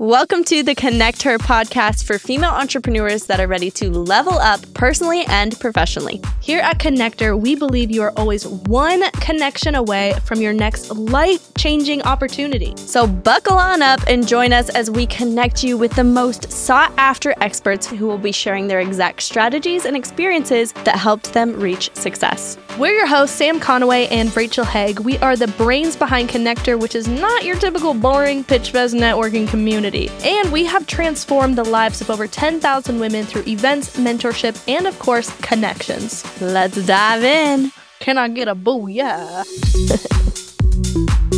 Welcome to the KonnectHer podcast for female entrepreneurs that are ready to level up personally and professionally. Here at KonnectHer, we believe you are always one connection away from your next life changing opportunity. So, buckle on up and join us as we connect you with the most sought after experts who will be sharing their exact strategies and experiences that helped them reach success. We're your hosts, Sam Conaway and Rachel Hague. We are the brains behind KonnectHer, which is not your typical boring pitch fest networking community. And we have transformed the lives of over 10,000 women through events, mentorship, and of course, connections. Let's dive in. Can I get a booyah?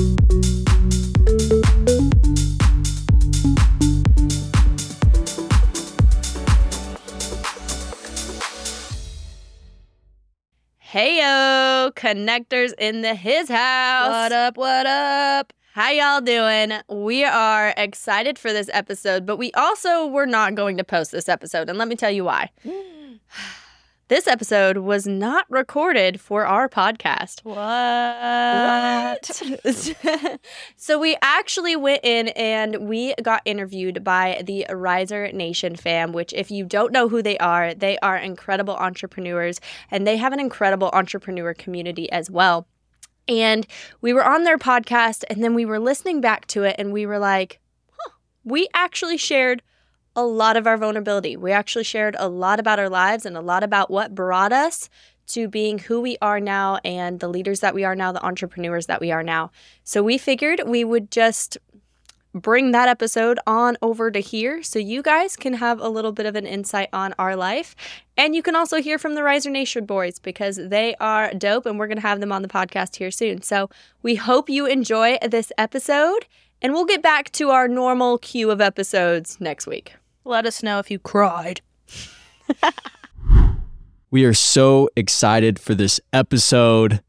Heyo, connectors in the his house. What up? What up? How y'all doing? We are excited for this episode, but we also were not going to post this episode, and let me tell you why. this episode was not recorded for our podcast. What? so we actually went in and we got interviewed by the Riser Nation fam, which if you don't know who they are, they are incredible entrepreneurs and they have an incredible entrepreneur community as well. And we were on their podcast and then we were listening back to it and we were like, huh, we actually shared a lot of our vulnerability. We actually shared a lot about our lives and a lot about what brought us to being who we are now and the leaders that we are now, the entrepreneurs that we are now. So we figured we would just bring that episode on over to here so you guys can have a little bit of an insight on our life. And you can also hear from the Riser Nation boys because they are dope and we're going to have them on the podcast here soon. So we hope you enjoy this episode and we'll get back to our normal queue of episodes next week. Let us know if you cried. we are so excited for this episode.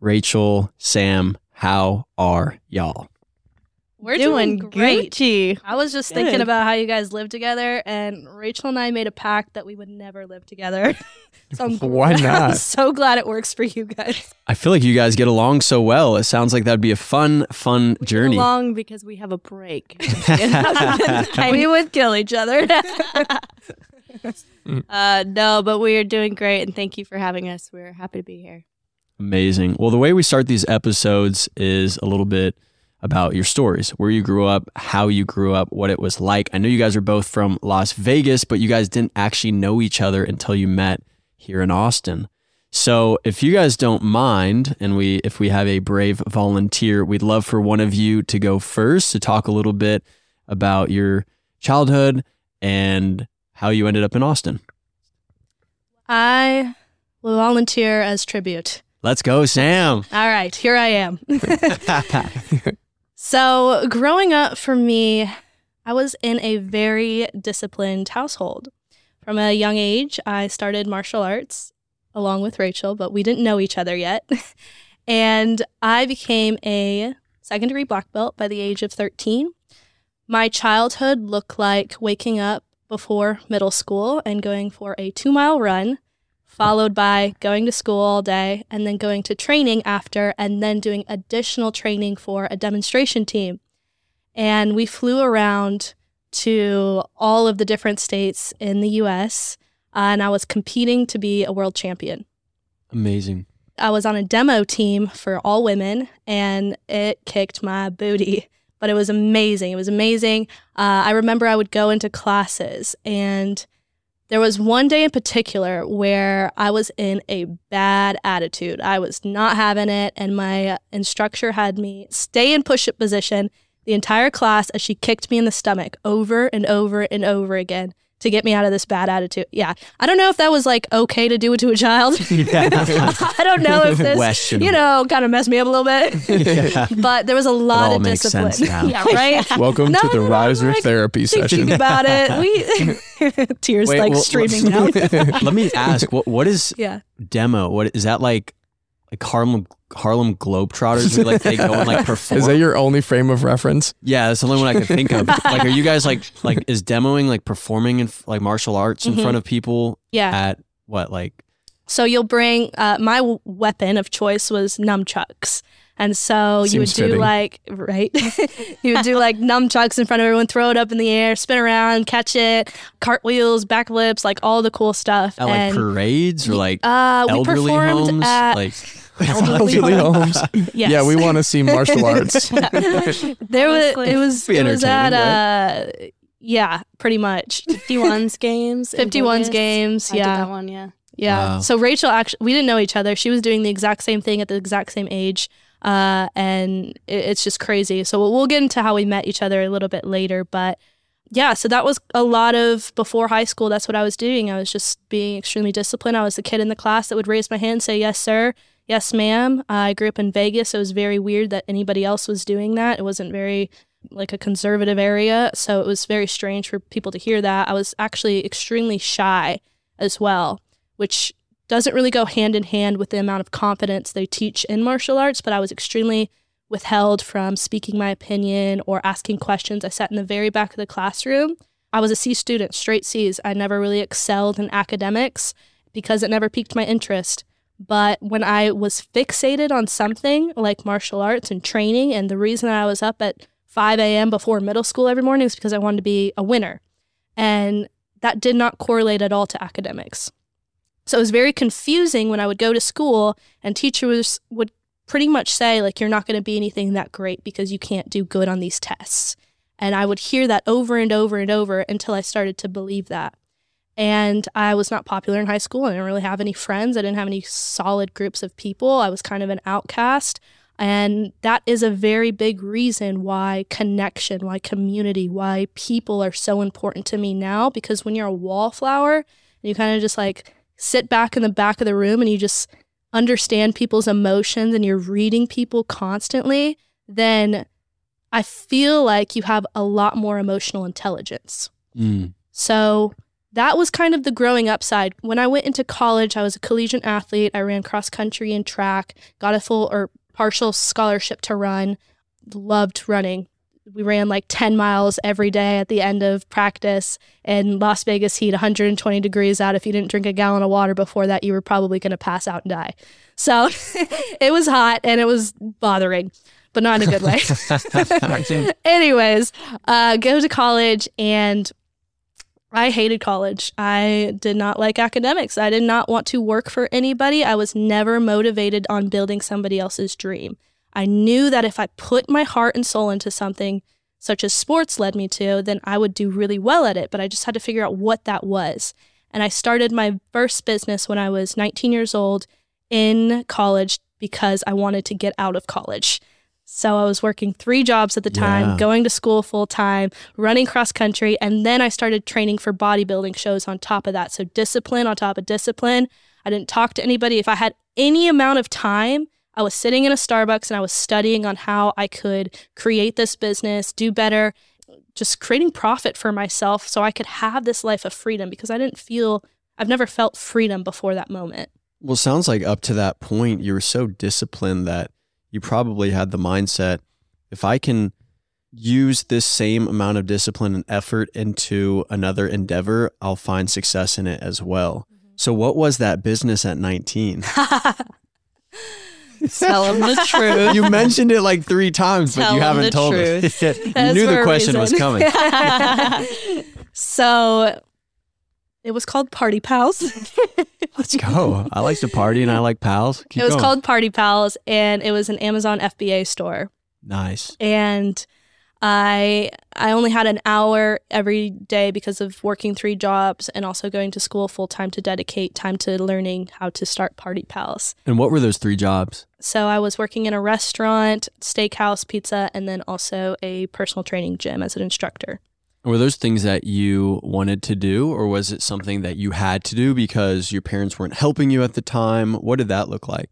Rachel, Sam, how are y'all? We're doing, doing great. Gucci. I was just Good. thinking about how you guys live together, and Rachel and I made a pact that we would never live together. so I'm Why not? I'm so glad it works for you guys. I feel like you guys get along so well. It sounds like that'd be a fun, fun we journey. Get along because we have a break. we would kill each other. uh, no, but we are doing great, and thank you for having us. We're happy to be here. Amazing. Well, the way we start these episodes is a little bit about your stories, where you grew up, how you grew up, what it was like. I know you guys are both from Las Vegas, but you guys didn't actually know each other until you met here in Austin. So, if you guys don't mind, and we if we have a brave volunteer, we'd love for one of you to go first to talk a little bit about your childhood and how you ended up in Austin. I will volunteer as tribute. Let's go, Sam. All right, here I am. So, growing up for me, I was in a very disciplined household. From a young age, I started martial arts along with Rachel, but we didn't know each other yet. and I became a second degree black belt by the age of 13. My childhood looked like waking up before middle school and going for a two mile run followed by going to school all day and then going to training after and then doing additional training for a demonstration team. And we flew around to all of the different states in the US, uh, and I was competing to be a world champion. Amazing. I was on a demo team for all women, and it kicked my booty. But it was amazing. It was amazing. Uh, I remember I would go into classes and there was one day in particular where I was in a bad attitude. I was not having it, and my instructor had me stay in push up position the entire class as she kicked me in the stomach over and over and over again to get me out of this bad attitude. Yeah. I don't know if that was like okay to do it to a child. I don't know if this, you know, kind of messed me up a little bit. yeah. But there was a lot of discipline. yeah, right. Welcome no, to the no, Riser like, therapy session. Think about it. We tears Wait, like well, streaming down. Let me ask, what what is yeah. demo? What is that like like Harlem Harlem Globetrotters? like they go and like perform. Is that your only frame of reference? Yeah, that's the only one I can think of. like, are you guys like like is demoing like performing in like martial arts in mm-hmm. front of people? Yeah. At what like? So you'll bring uh, my weapon of choice was nunchucks. And so you would Seems do fitting. like, right? you would do like nunchucks in front of everyone, throw it up in the air, spin around, catch it, cartwheels, backflips, like all the cool stuff. At like parades or like uh, we elderly performed homes? at like elderly homes. yes. Yeah, we want to see martial arts. there was it was Be it was at entertaining, uh yeah, pretty much. 51's games. 51's Vegas. games, I did yeah. that one, yeah. Yeah. Wow. So Rachel actually, we didn't know each other. She was doing the exact same thing at the exact same age. Uh, and it, it's just crazy. So we'll, we'll get into how we met each other a little bit later. But yeah, so that was a lot of before high school. That's what I was doing. I was just being extremely disciplined. I was the kid in the class that would raise my hand, say, yes, sir. Yes, ma'am. I grew up in Vegas. So it was very weird that anybody else was doing that. It wasn't very like a conservative area. So it was very strange for people to hear that. I was actually extremely shy as well which doesn't really go hand in hand with the amount of confidence they teach in martial arts, but I was extremely withheld from speaking my opinion or asking questions. I sat in the very back of the classroom. I was a C student, straight C's. I never really excelled in academics because it never piqued my interest. But when I was fixated on something like martial arts and training, and the reason I was up at 5 a.m. before middle school every morning is because I wanted to be a winner. And that did not correlate at all to academics. So it was very confusing when I would go to school and teachers would pretty much say, like, you're not going to be anything that great because you can't do good on these tests. And I would hear that over and over and over until I started to believe that. And I was not popular in high school. I didn't really have any friends. I didn't have any solid groups of people. I was kind of an outcast. And that is a very big reason why connection, why community, why people are so important to me now. Because when you're a wallflower, you kind of just like sit back in the back of the room and you just understand people's emotions and you're reading people constantly, then I feel like you have a lot more emotional intelligence. mm, So that was kind of the growing up side. When I went into college, I was a collegiate athlete. I ran cross country and track, got a full or partial scholarship to run, loved running. We ran like 10 miles every day at the end of practice in Las Vegas heat, 120 degrees out. If you didn't drink a gallon of water before that, you were probably going to pass out and die. So it was hot and it was bothering, but not in a good way. Anyways, uh, go to college and I hated college. I did not like academics. I did not want to work for anybody. I was never motivated on building somebody else's dream. I knew that if I put my heart and soul into something, such as sports led me to, then I would do really well at it. But I just had to figure out what that was. And I started my first business when I was 19 years old in college because I wanted to get out of college. So I was working three jobs at the time, Yeah. going to school full time, running cross country, and then I started training for bodybuilding shows on top of that. So discipline on top of discipline. I didn't talk to anybody. If I had any amount of time, I was sitting in a Starbucks and I was studying on how I could create this business, do better, just creating profit for myself so I could have this life of freedom because I didn't feel I've never felt freedom before that moment. Well, sounds like up to that point, you were so disciplined that you probably had the mindset if I can use this same amount of discipline and effort into another endeavor, I'll find success in it as well. Mm-hmm. So, what was that business at 19? Tell them the truth. you mentioned it like three times, but Tell you haven't the told us. you That's knew for the a question was reason. coming. so it was called Party Pals. Let's go. I like to party and I like pals. Keep it was going. called Party Pals and it was an Amazon FBA store. nice. and I I only had an hour every day because of working three jobs and also going to school full time to dedicate time to learning how to start Party Pals. And what were those three jobs? So I was working in a restaurant, steakhouse, pizza, and then also a personal training gym as an instructor. Were those things that you wanted to do, or was it something that you had to do because your parents weren't helping you at the time? What did that look like?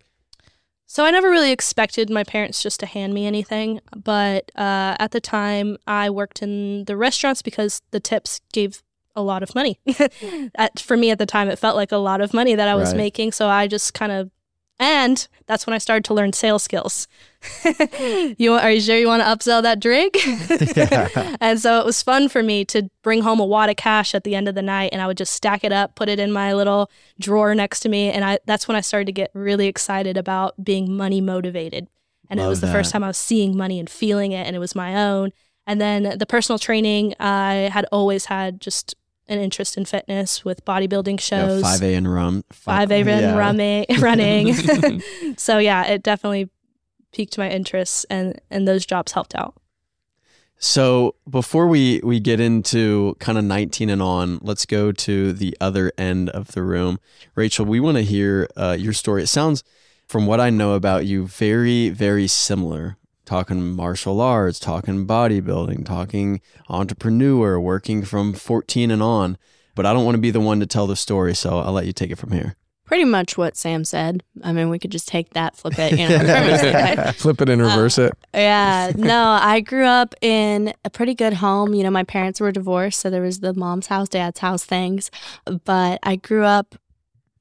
So I never really expected my parents just to hand me anything, but uh, at the time I worked in the restaurants because the tips gave a lot of money. at, for me at the time, it felt like a lot of money that I was Right. making. So I just kind of, and that's when I started to learn sales skills. Hmm. you are you sure you want to upsell that drink? and so it was fun for me to bring home a wad of cash at the end of the night, and I would just stack it up, put it in my little drawer next to me, and I that's when I started to get really excited about being money motivated. And it was the first time I was seeing money and feeling it, and it was my own. And then the personal training, I had always had just an interest in fitness with bodybuilding shows. Five A and rum. five A run, Yeah. running, running. so yeah, it definitely piqued my interest, and and those jobs helped out. So before we we get into kind of 19 and on, let's go to the other end of the room. Rachel, we want to hear uh, your story. It sounds, from what I know about you, very very similar. Talking martial arts, talking bodybuilding, talking entrepreneur, working from 14 and on. But I don't want to be the one to tell the story, so I'll let you take it from here. Pretty much what Sam said. I mean, we could just take that, flip it, you know. Flip it and uh, reverse it. Yeah, no, I grew up in a pretty good home. You know, my parents were divorced, so there was the mom's house, dad's house things. But I grew up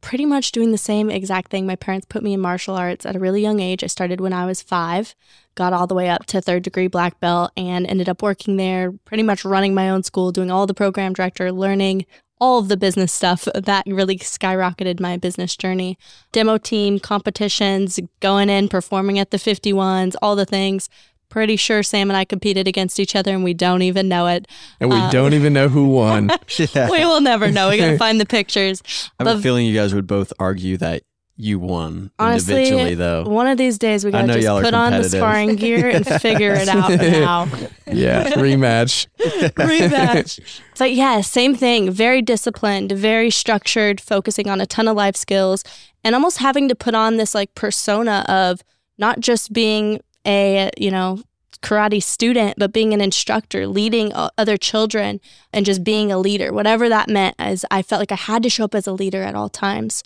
pretty much doing the same exact thing. My parents put me in martial arts at a really young age. I started when I was five, got all the way up to third degree black belt, and ended up working there, pretty much running my own school, doing all the program director, learning all of the business stuff that really skyrocketed my business journey. Demo team, competitions, going in, performing at the 51s, all the things. Pretty sure Sam and I competed against each other and we don't even know it. And we Uh, don't even know who won. yeah. We will never know. We gotta find the pictures. I have a the- feeling you guys would both argue that you won Honestly, individually, though. One of these days we I gotta just put on the sparring gear and figure it out now. Yeah, rematch. rematch. But yeah, same thing. Very disciplined, very structured, focusing on a ton of life skills, and almost having to put on this like persona of not just being a, you know, karate student, but being an instructor, leading other children, and just being a leader. Whatever that meant, as I felt like I had to show up as a leader at all times.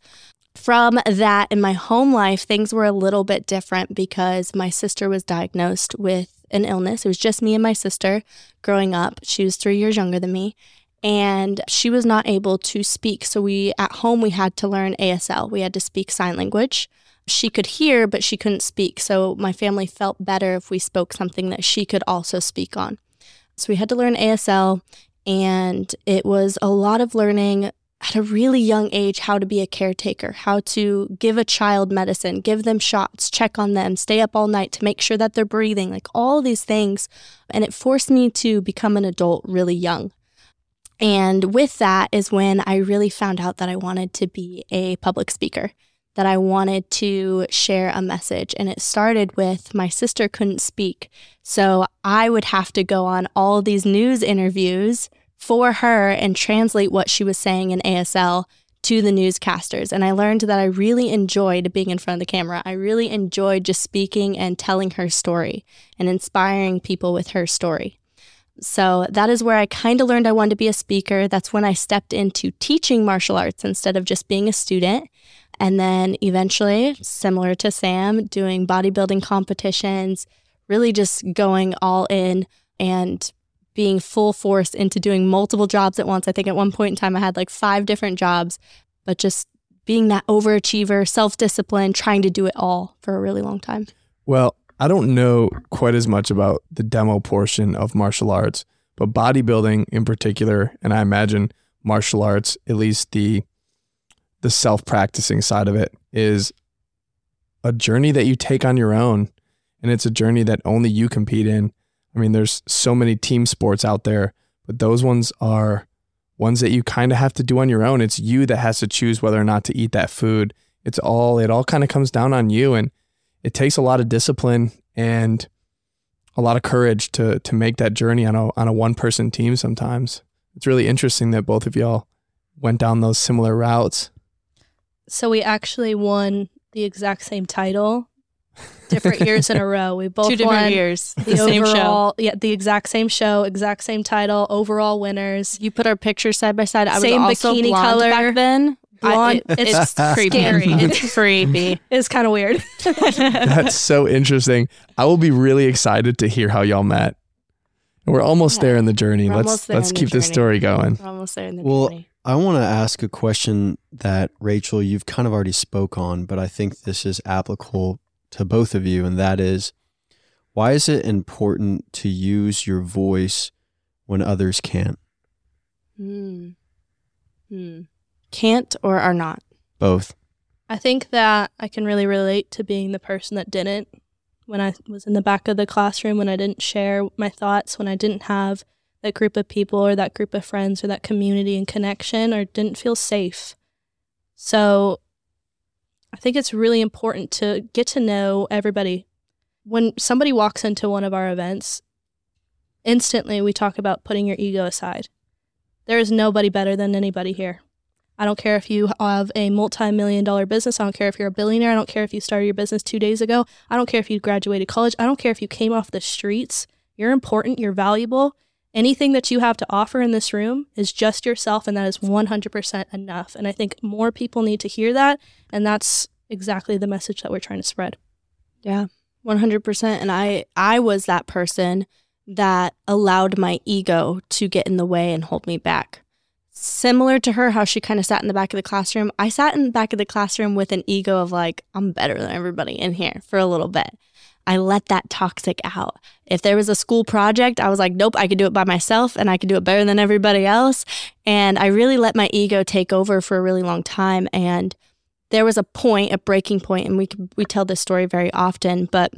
From that, in my home life, things were a little bit different because my sister was diagnosed with an illness. It was just me and my sister growing up. She was three years younger than me. And she was not able to speak. So we at home we had to learn ASL. We had to speak sign language. She could hear, but she couldn't speak. So my family felt better if we spoke something that she could also speak on. So we had to learn ASL, and it was a lot of learning at a really young age how to be a caretaker, how to give a child medicine, give them shots, check on them, stay up all night to make sure that they're breathing, like all these things. And it forced me to become an adult really young. And with that is when I really found out that I wanted to be a public speaker, that I wanted to share a message. And it started with my sister couldn't speak. So I would have to go on all these news interviews for her and translate what she was saying in ASL to the newscasters. And I learned that I really enjoyed being in front of the camera. I really enjoyed just speaking and telling her story and inspiring people with her story. So that is where I kind of learned I wanted to be a speaker. That's when I stepped into teaching martial arts instead of just being a student. And then eventually, similar to Sam, doing bodybuilding competitions, really just going all in and being full force into doing multiple jobs at once. I think at one point in time I had like five different jobs, but just being that overachiever, self discipline, trying to do it all for a really long time. Well, I don't know quite as much about the demo portion of martial arts, but bodybuilding in particular, and I imagine martial arts, at least the the self-practicing side of it is a journey that you take on your own and it's a journey that only you compete in. I mean, there's so many team sports out there, but those ones are ones that you kind of have to do on your own. It's you that has to choose whether or not to eat that food. It's all it all kind of comes down on you and it takes a lot of discipline and a lot of courage to to make that journey on a on a one person team sometimes. It's really interesting that both of y'all went down those similar routes. So we actually won the exact same title, different years in a row. We both Two different won years, the, the same show. overall, yeah, the exact same show, exact same title, overall winners. You put our pictures side by side. I Same was also bikini color. back then. I- Blonde. it- It's it's creepy. scary. It's creepy. It's kind of weird. That's so interesting. I will be really excited to hear how y'all met. We're almost Yeah. there in the journey. We're let's almost let's in the this story going. We're almost there in the Well, journey. I want to ask a question that Rachel, you've kind of already spoke on, but I think this is applicable to both of you, and that is why is it important to use your voice when others can't? Hmm. Hmm. Can't or are not. Both. I think that I can really relate to being the person that didn't when I was in the back of the classroom, when I didn't share my thoughts, when I didn't have that group of people or that group of friends or that community and connection or didn't feel safe. So I think it's really important to get to know everybody. When somebody walks into one of our events, instantly we talk about putting your ego aside. There is nobody better than anybody here. I don't care if you have a multi million dollar business. I don't care if you're a billionaire. I don't care if you started your business two days ago. I don't care if you graduated college. I don't care if you came off the streets. You're important. You're valuable. Anything that you have to offer in this room is just yourself, and that is 100% enough. And I think more people need to hear that. And that's exactly the message that we're trying to spread. Yeah, 100%. And I, I was that person that allowed my ego to get in the way and hold me back. Similar to her, how she kind of sat in the back of the classroom, I sat in the back of the classroom with an ego of like, I'm better than everybody in here for a little bit. I let that toxic out. If there was a school project, I was like, nope, I could do it by myself and I could do it better than everybody else. And I really let my ego take over for a really long time. And there was a point, a breaking point, and we we tell this story very often, but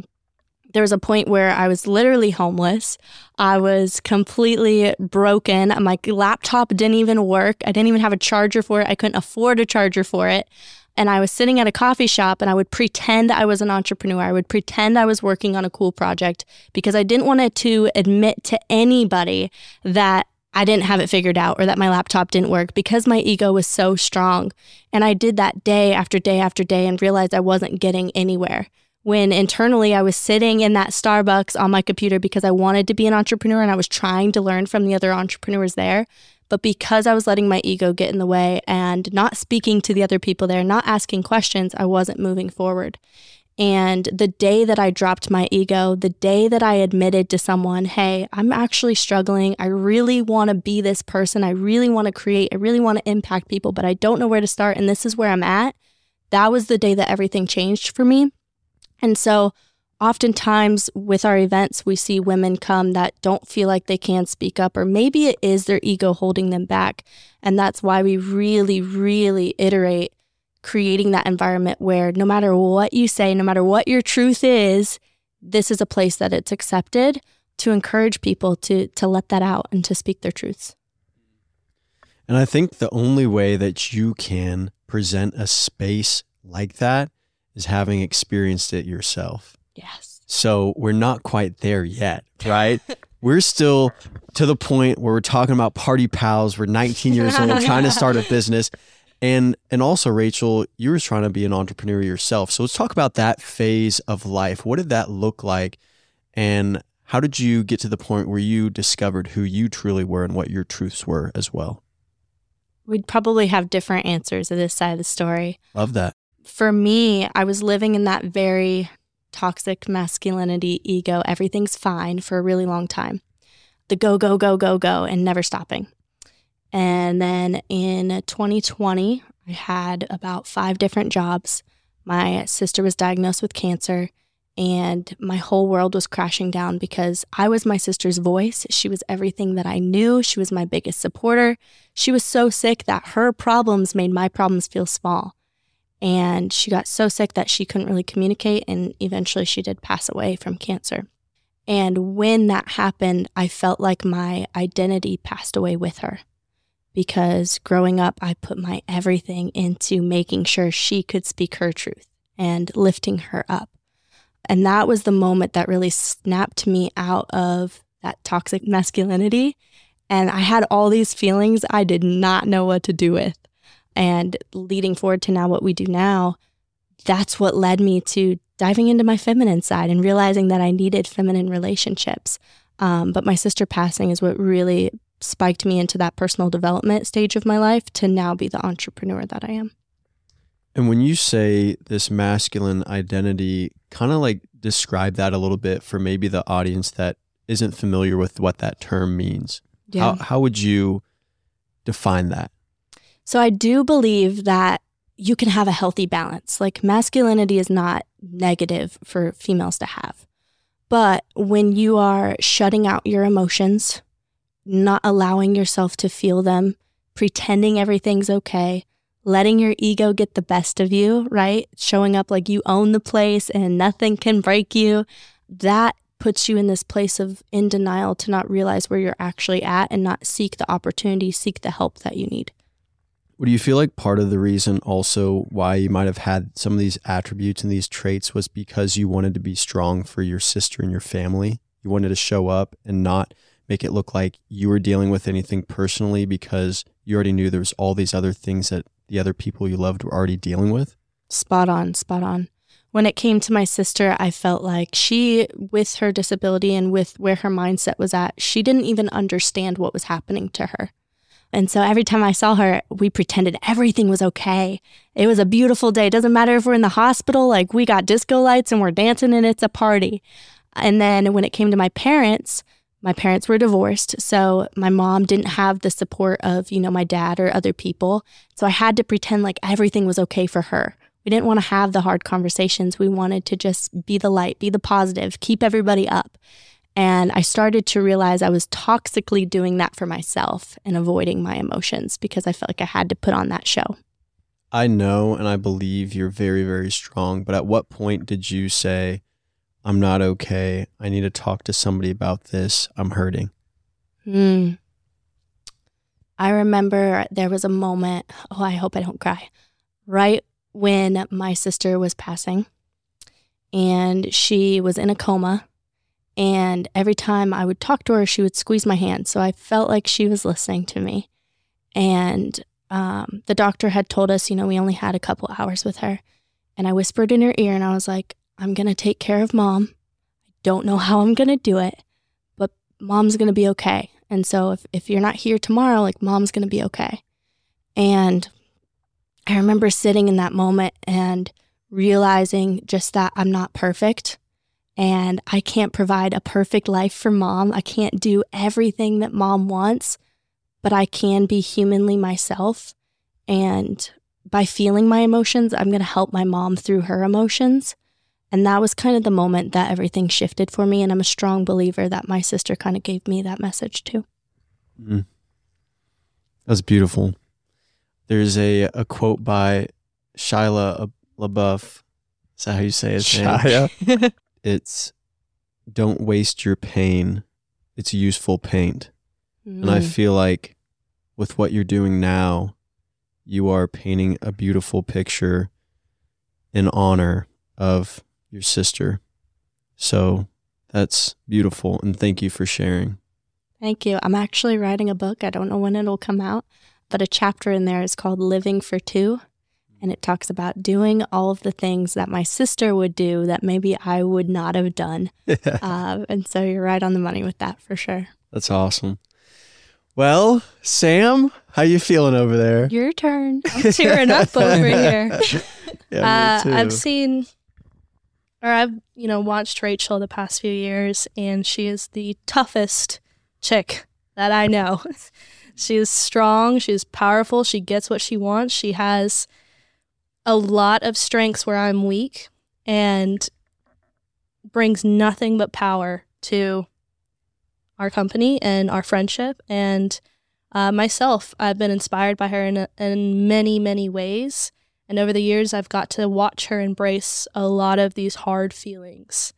there was a point where I was literally homeless. I was completely broken. My laptop didn't even work. I didn't even have a charger for it. I couldn't afford a charger for it. And I was sitting at a coffee shop and I would pretend I was an entrepreneur. I would pretend I was working on a cool project because I didn't want to admit to anybody that I didn't have it figured out or that my laptop didn't work because my ego was so strong. And I did that day after day after day and realized I wasn't getting anywhere. When internally I was sitting in that Starbucks on my computer because I wanted to be an entrepreneur and I was trying to learn from the other entrepreneurs there. But because I was letting my ego get in the way and not speaking to the other people there, not asking questions, I wasn't moving forward. And the day that I dropped my ego, the day that I admitted to someone, hey, I'm actually struggling. I really want to be this person. I really want to create. I really want to impact people, but I don't know where to start. And this is where I'm at. That was the day that everything changed for me. And so, oftentimes with our events, we see women come that don't feel like they can speak up, or maybe it is their ego holding them back. And that's why we really, really iterate creating that environment where no matter what you say, no matter what your truth is, this is a place that it's accepted to encourage people to to let that out and to speak their truths. And I think the only way that you can present a space like that is having experienced it yourself. Yes. So we're not quite there yet, right? we're still to the point where we're talking about party pals. We're 19 years old, trying to start a business. And and also Rachel, you were trying to be an entrepreneur yourself. So let's talk about that phase of life. What did that look like? And how did you get to the point where you discovered who you truly were and what your truths were as well? We'd probably have different answers to this side of the story. Love that. For me, I was living in that very toxic masculinity ego. Everything's fine for a really long time. The go, go, go, go, go, and never stopping. And then in 2020, I had about five different jobs. My sister was diagnosed with cancer, and my whole world was crashing down because I was my sister's voice. She was everything that I knew. She was my biggest supporter. She was so sick that her problems made my problems feel small. And she got so sick that she couldn't really communicate, and eventually she did pass away from cancer. And when that happened, I felt like my identity passed away with her because growing up, I put my everything into making sure she could speak her truth and lifting her up. And that was the moment that really snapped me out of that toxic masculinity. And I had all these feelings I did not know what to do with. And leading forward to now what we do now, that's what led me to diving into my feminine side and realizing that I needed feminine relationships. Um, but my sister passing is what really spiked me into that personal development stage of my life to now be the entrepreneur that I am. And when you say this masculine identity, kind of like describe that a little bit for maybe the audience that isn't familiar with what that term means. Yeah. How, how would you define that? So I do believe that you can have a healthy balance. Like masculinity is not negative for females to have. But when you are shutting out your emotions, not allowing yourself to feel them, pretending everything's okay, letting your ego get the best of you, right? Showing up like you own the place and nothing can break you. That puts you in this place of in denial to not realize where you're actually at and not seek the opportunity, seek the help that you need. What do you feel like part of the reason also why you might have had some of these attributes and these traits was because you wanted to be strong for your sister and your family? You wanted to show up and not make it look like you were dealing with anything personally because you already knew there was all these other things that the other people you loved were already dealing with? Spot on, spot on. When it came to my sister, I felt like she, with her disability and with where her mindset was at, she didn't even understand what was happening to her. And so every time I saw her, we pretended everything was okay. It was a beautiful day. It doesn't matter if we're in the hospital, like we got disco lights and we're dancing and it's a party. And then when it came to my parents, my parents were divorced. So my mom didn't have the support of, you know, my dad or other people. So I had to pretend like everything was okay for her. We didn't want to have the hard conversations. We wanted to just be the light, be the positive, keep everybody up. And I started to realize I was toxically doing that for myself and avoiding my emotions because I felt like I had to put on that show. I know and I believe you're very, very strong, but at what point did you say, I'm not okay. I need to talk to somebody about this. I'm hurting? Hmm. I remember there was a moment, oh, I hope I don't cry, right when my sister was passing and she was in a coma and every time I would talk to her, she would squeeze my hand. So I felt like she was listening to me. And um, the doctor had told us, you know, we only had a couple hours with her. And I whispered in her ear and I was like, I'm going to take care of mom. I don't know how I'm going to do it, but mom's going to be okay. And so if, if you're not here tomorrow, like mom's going to be okay. And I remember sitting in that moment and realizing just that I'm not perfect and I can't provide a perfect life for mom. I can't do everything that mom wants, but I can be humanly myself. And by feeling my emotions, I'm going to help my mom through her emotions. And that was kind of the moment that everything shifted for me. And I'm a strong believer that my sister kind of gave me that message too. Mm. That's beautiful. There's a, a quote by Shia LaBeouf. Is that how you say his Shia. name? it's don't waste your pain. It's useful paint. Mm. And I feel like with what you're doing now, you are painting a beautiful picture in honor of your sister. So that's beautiful. And thank you for sharing. Thank you. I'm actually writing a book. I don't know when it'll come out, but a chapter in there is called Living for Two and it talks about doing all of the things that my sister would do that maybe I would not have done. uh, and so you're right on the money with that for sure. That's awesome. Well, Sam, how you feeling over there? Your turn. I'm tearing up over here. Yeah, me uh, I've seen, or I've you know watched Rachel the past few years, and she is the toughest chick that I know. she is strong. She's powerful. She gets what she wants. She has a lot of strengths where I'm weak, and brings nothing but power to our company and our friendship and uh, myself. I've been inspired by her in, in many, many ways. And over the years, I've got to watch her embrace a lot of these hard feelings.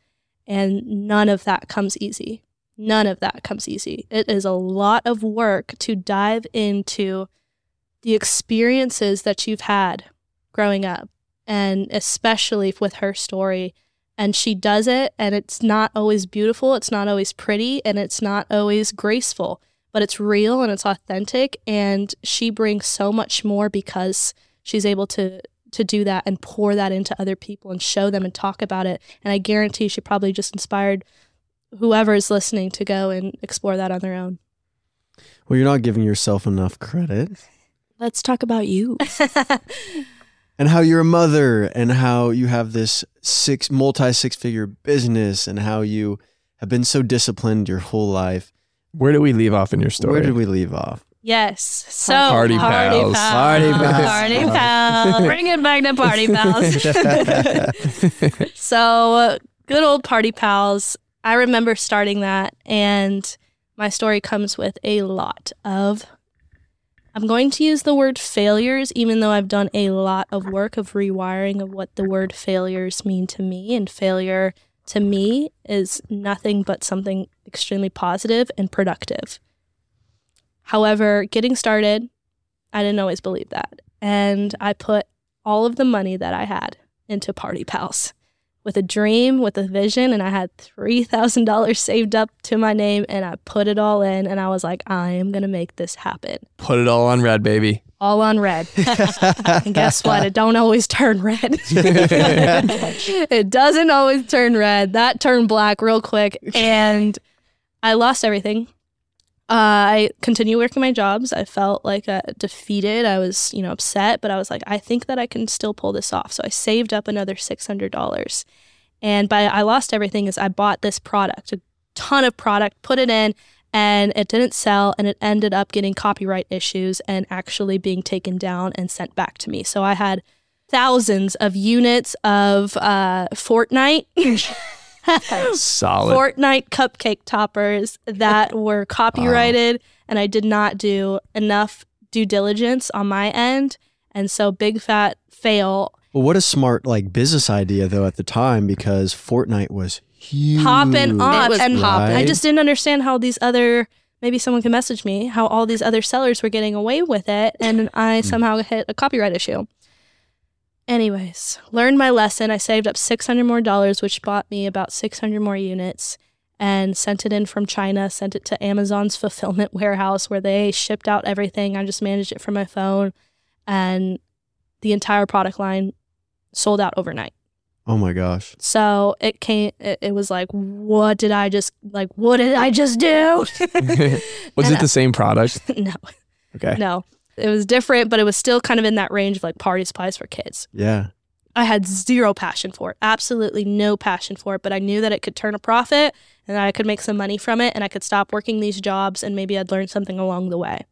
And none of that comes easy. None of that comes easy. It is a lot of work to dive into the experiences that you've had growing up, and especially with her story. And she does it, and it's not always beautiful, it's not always pretty, and it's not always graceful, but it's real and it's authentic. And she brings so much more because she's able to to do that and pour that into other people and show them and talk about it. And I guarantee she probably just inspired whoever is listening to go and explore that on their own. Well, you're not giving yourself enough credit. Let's talk about you. and how you're a mother and how you have this six multi six figure business and how you have been so disciplined your whole life. Where did we leave off in your story? Where did we leave off? Yes. So Party pals. Party pals. Party pals. Bring it back to party pals. so good old party pals. I remember starting that, and my story comes with a lot of I'm going to use the word failures, even though I've done a lot of work of rewiring of what the word failures mean to me. And failure to me is nothing but something extremely positive and productive. However, getting started, I didn't always believe that. And I put all of the money that I had into Party Pals with a dream, with a vision, and I had $3,000 saved up to my name and I put it all in and I was like, I am going to make this happen. Put it all on red, baby. All on red. and guess what? It don't always turn red. it doesn't always turn red. That turned black real quick and I lost everything. Uh, I continued working my jobs. I felt like uh, defeated. I was, you know, upset, but I was like, I think that I can still pull this off. So I saved up another six hundred dollars, and by I lost everything is I bought this product, a ton of product, put it in, and it didn't sell, and it ended up getting copyright issues and actually being taken down and sent back to me. So I had thousands of units of uh, Fortnite. Solid. Fortnite cupcake toppers that were copyrighted, and I did not do enough due diligence on my end. And so, big fat fail. Well, what a smart like business idea though at the time because Fortnite was huge. Popping off. And popping. I just didn't understand how these other, maybe someone can message me, how all these other sellers were getting away with it. And I hmm. somehow hit a copyright issue. Anyways, learned my lesson. I saved up 600 more dollars, which bought me about 600 more units and sent it in from China, sent it to Amazon's fulfillment warehouse where they shipped out everything. I just managed it from my phone and the entire product line sold out overnight. Oh my gosh. So it came, it, it was like, what did I just, like, what did I just do? Was And it the same product? no, Okay. no. It was different, but it was still kind of in that range of like party supplies for kids. Yeah. I had zero passion for it, absolutely no passion for it, but I knew that it could turn a profit and that I could make some money from it and I could stop working these jobs and maybe I'd learn something along the way.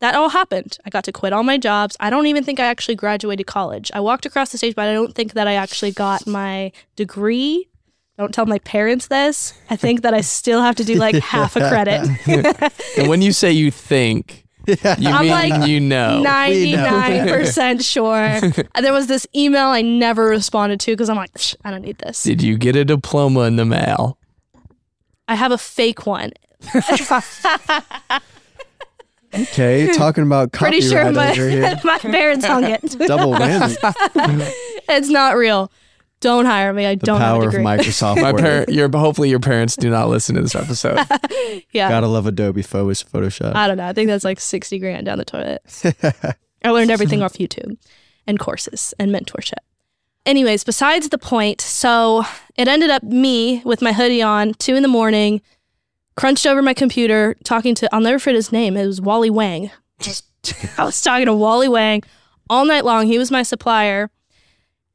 That all happened. I got to quit all my jobs. I don't even think I actually graduated college. I walked across the stage, but I don't think that I actually got my degree. Don't tell my parents this. I think that I still have to do like half a credit. And when you say you think, you I'm mean like you know. 99% sure. there was this email I never responded to because I'm like, "Psh, I don't need this. Did you get a diploma in the mail? I have a fake one. Okay, talking about Pretty sure my, over here. my parents hung it. Double whammy. it's not real. Don't hire me. I The don't have power a of. Microsoft My Word. parent, your hopefully your parents do not listen to this episode. yeah. Gotta love Adobe Photos Photoshop. I don't know. I think that's like 60 grand down the toilet. I learned everything off YouTube and courses and mentorship. Anyways, besides the point, so it ended up me with my hoodie on, two in the morning, crunched over my computer, talking to, I'll never forget his name. It was Wally Wang. I was talking to Wally Wang all night long. He was my supplier.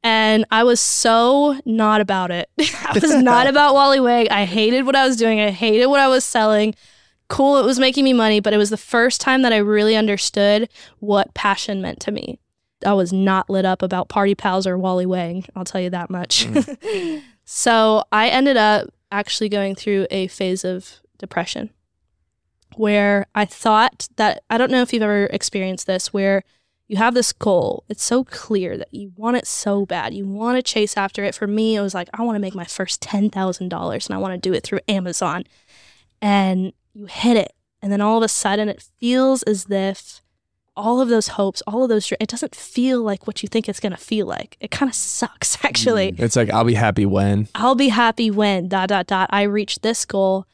And I was so not about it. I was not about Wally Wang. I hated what I was doing. I hated what I was selling cool it was making me money but it was the first time that i really understood what passion meant to me i was not lit up about party pals or wally wang i'll tell you that much hmm. so i ended up actually going through a phase of depression where i thought that i don't know if you've ever experienced this where you have this goal. It's so clear that you want it so bad. You want to chase after it. For me it was like i want to make my first $10000 and i want to do it through amazon. And you hit it. And then all of a sudden it feels as if all of those hopes all of those it doesn't feel like what you think it's going to feel like. It kind of sucks actually. Mm, it's like I'll be happy when. i'll be happy when dot dot dot. I reach this goal.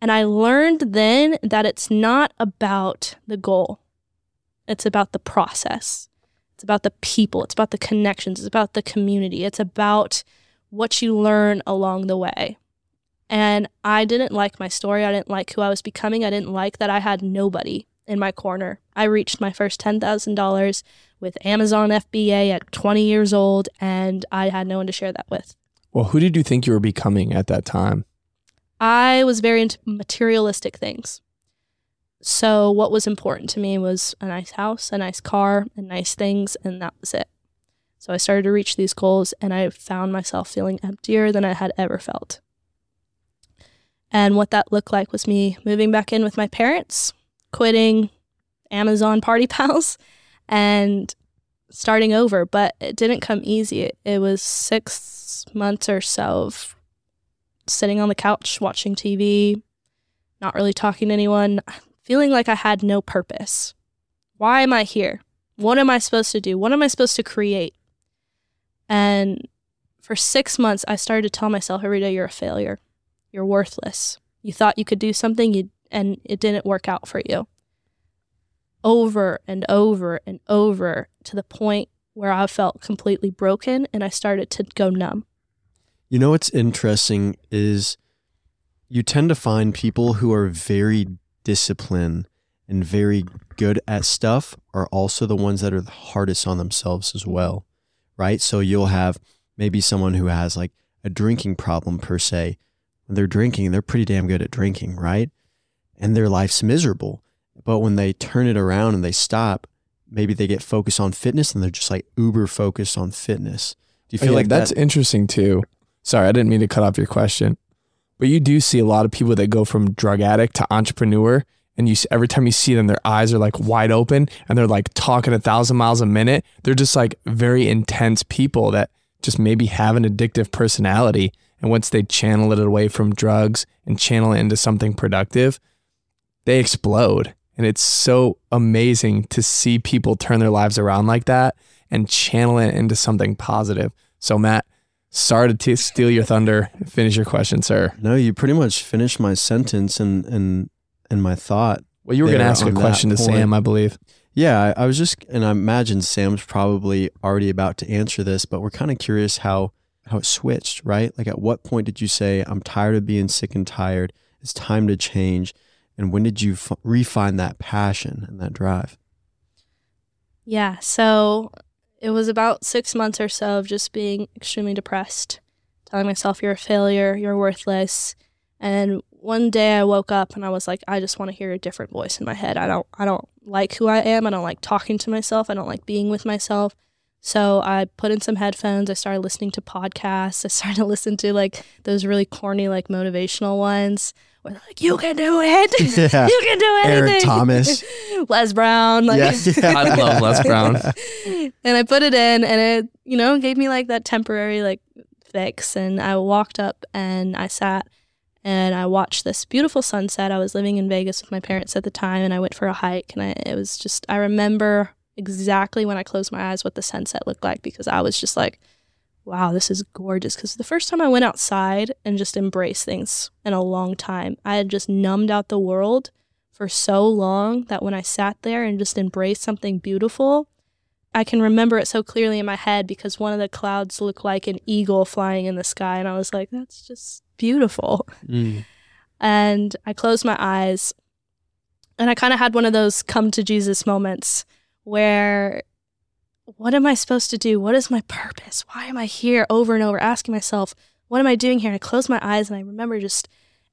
And i learned then that it's not about the goal it's about the process it's about the people it's about the connections it's about the community it's about what you learn along the way and I didn't like my story. I didn't like who I was becoming. I didn't like that I had nobody in my corner. I reached my first $10,000 with Amazon FBA at 20 years old, and I had no one to share that with. Well, who did you think you were becoming at that time? I was very into materialistic things. So, what was important to me was a nice house, a nice car, and nice things, and that was it. So, I started to reach these goals, and I found myself feeling emptier than I had ever felt. And what that looked like was me moving back in with my parents, quitting Amazon Party Pals and starting over. But it didn't come easy. It, was six months or so of sitting on the couch watching TV, not really talking to anyone, feeling like I had no purpose. Why am I here? What am I supposed to do? What am I supposed to create? And for six months, I started to tell myself every day, you're a failure. You're worthless. You thought you could do something you, and it didn't work out for you. Over and over and over to the point where I felt completely broken and I started to go numb. You know what's interesting is you tend to find people who are very disciplined and very good at stuff are also the ones that are the hardest on themselves as well, right? So you'll have maybe someone who has like a drinking problem per se. When they're drinking, they're pretty damn good at drinking, right? And their life's miserable. But when they turn it around and they stop, maybe they get focused on fitness and they're just like uber focused on fitness. Do you Oh, feel yeah, like that's that? interesting too. Sorry, I didn't mean to cut off your question, but you do see a lot of people that go from drug addict to entrepreneur, and you every time you see them, their eyes are like wide open and they're like talking a thousand miles a minute. They're just like very intense people that just maybe have an addictive personality, and once they channel it away from drugs and channel it into something productive, they explode. And it's so amazing to see people turn their lives around like that and channel it into something positive. So, Matt, sorry to t- steal your thunder. Finish your question, sir. No, you pretty much finished my sentence and and and my thought. Well, you were going to ask a question to point. Sam, I believe. Yeah, I, I was just, and I imagine Sam's probably already about to answer this, but we're kind of curious how how it switched, right? Like, at what point did you say, "I'm tired of being sick and tired. It's time to change"? And when did you f- refine that passion and that drive? Yeah, so it was about six months or so of just being extremely depressed, telling myself you're a failure, you're worthless. And one day I woke up and I was like, I just want to hear a different voice in my head. I don't I don't like who I am. I don't like talking to myself. I don't like being with myself. So I put in some headphones. I started listening to podcasts. I started to listen to like those really corny, like motivational ones where like, you can do it. Yeah. you can do anything. Eric Thomas. Les Brown. Like, Yeah, yeah. I love Les Brown. and I put it in, and it, you know, gave me like that temporary like fix. And I walked up and I sat and I watched this beautiful sunset. I was living in Vegas with my parents at the time, and I went for a hike. And I, it was just, I remember exactly when I closed my eyes what the sunset looked like because I was just like, wow, this is gorgeous. Because the first time I went outside and just embraced things in a long time, I had just numbed out the world for so long that when I sat there and just embraced something beautiful, I can remember it so clearly in my head because one of the clouds looked like an eagle flying in the sky. And I was like, that's just beautiful. Mm. And I closed my eyes and I kind of had one of those come to Jesus moments where what am I supposed to do? What is my purpose? Why am I here over and over asking myself, what am I doing here? And I closed my eyes and I remember just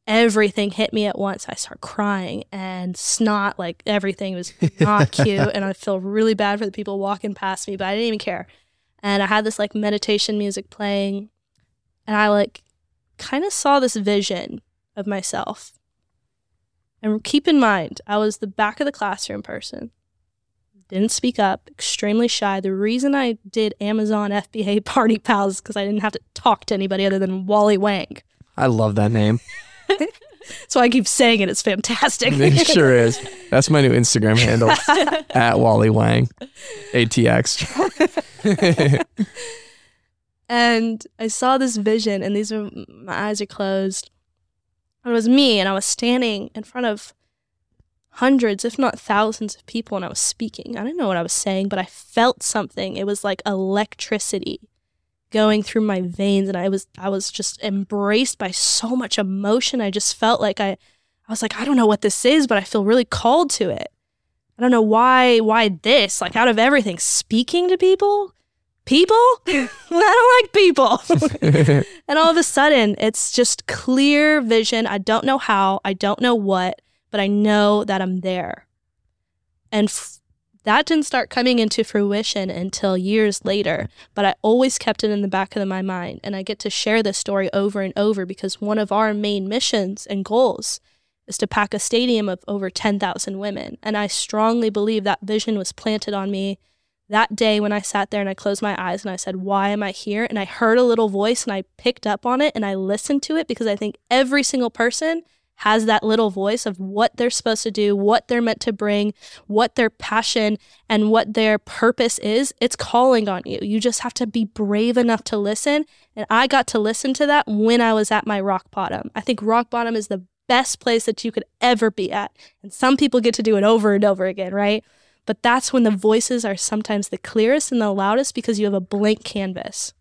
everything hit me at once. I start crying and snot, like everything was not cute. And I feel really bad for the people walking past me, but I didn't even care. And I had this like meditation music playing and I like kind of saw this vision of myself. And keep in mind, I was the back of the classroom person. Didn't speak up, extremely shy. The reason I did Amazon FBA Party Pals is because I didn't have to talk to anybody other than Wally Wang. I love that name. So I keep saying it. It's fantastic. it sure is. That's my new Instagram handle at Wally Wang, ATX. and I saw this vision, and these are my eyes are closed. It was me, and I was standing in front of hundreds, if not thousands, of people, and I was speaking. I don't know what I was saying, but I felt something. It was like electricity going through my veins, and I was I was just embraced by so much emotion. I just felt like I I was like, I don't know what this is, but I feel really called to it. I don't know why why this, like out of everything, speaking to people? People? I don't like people. and all of a sudden, it's just clear vision. I don't know how, I don't know what, but I know that I'm there. And f- that didn't start coming into fruition until years later, but I always kept it in the back of my mind. And I get to share this story over and over because one of our main missions and goals is to pack a stadium of over 10,000 women. And I strongly believe that vision was planted on me that day when I sat there and I closed my eyes and I said, Why am I here? And I heard a little voice and I picked up on it and I listened to it because I think every single person has that little voice of what they're supposed to do, what they're meant to bring, what their passion and what their purpose is. It's calling on you. You just have to be brave enough to listen. And I got to listen to that when I was at my rock bottom. I think rock bottom is the best place that you could ever be at. And some people get to do it over and over again, right? But that's when the voices are sometimes the clearest and the loudest because you have a blank canvas.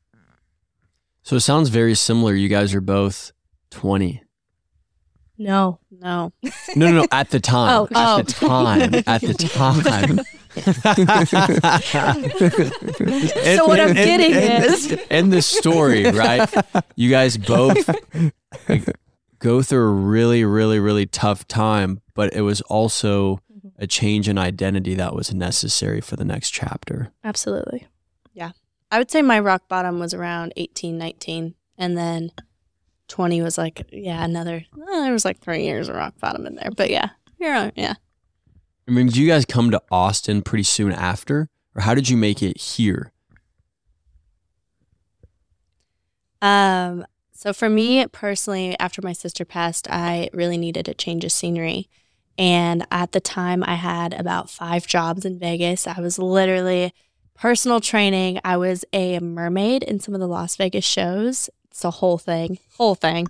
So it sounds very similar. You guys are both 20. No. No. No, no, no. At the time. Oh, at oh. the time. At the time. So what I'm getting is in the story, right? You guys both like, go through a really, really, really tough time, but it was also mm-hmm. a change in identity that was necessary for the next chapter. absolutely. Yeah. I would say my rock bottom was around 18, 19. And then 20 was like, yeah, another, uh, there was like three years of rock bottom in there. But yeah, you're, yeah. I mean, did you guys come to Austin pretty soon after, or how did you make it here? Um, so for me personally, after my sister passed, I really needed a change of scenery. And at the time, I had about five jobs in Vegas. I was literally personal training. I was a mermaid in some of the Las Vegas shows. It's a whole thing, whole thing.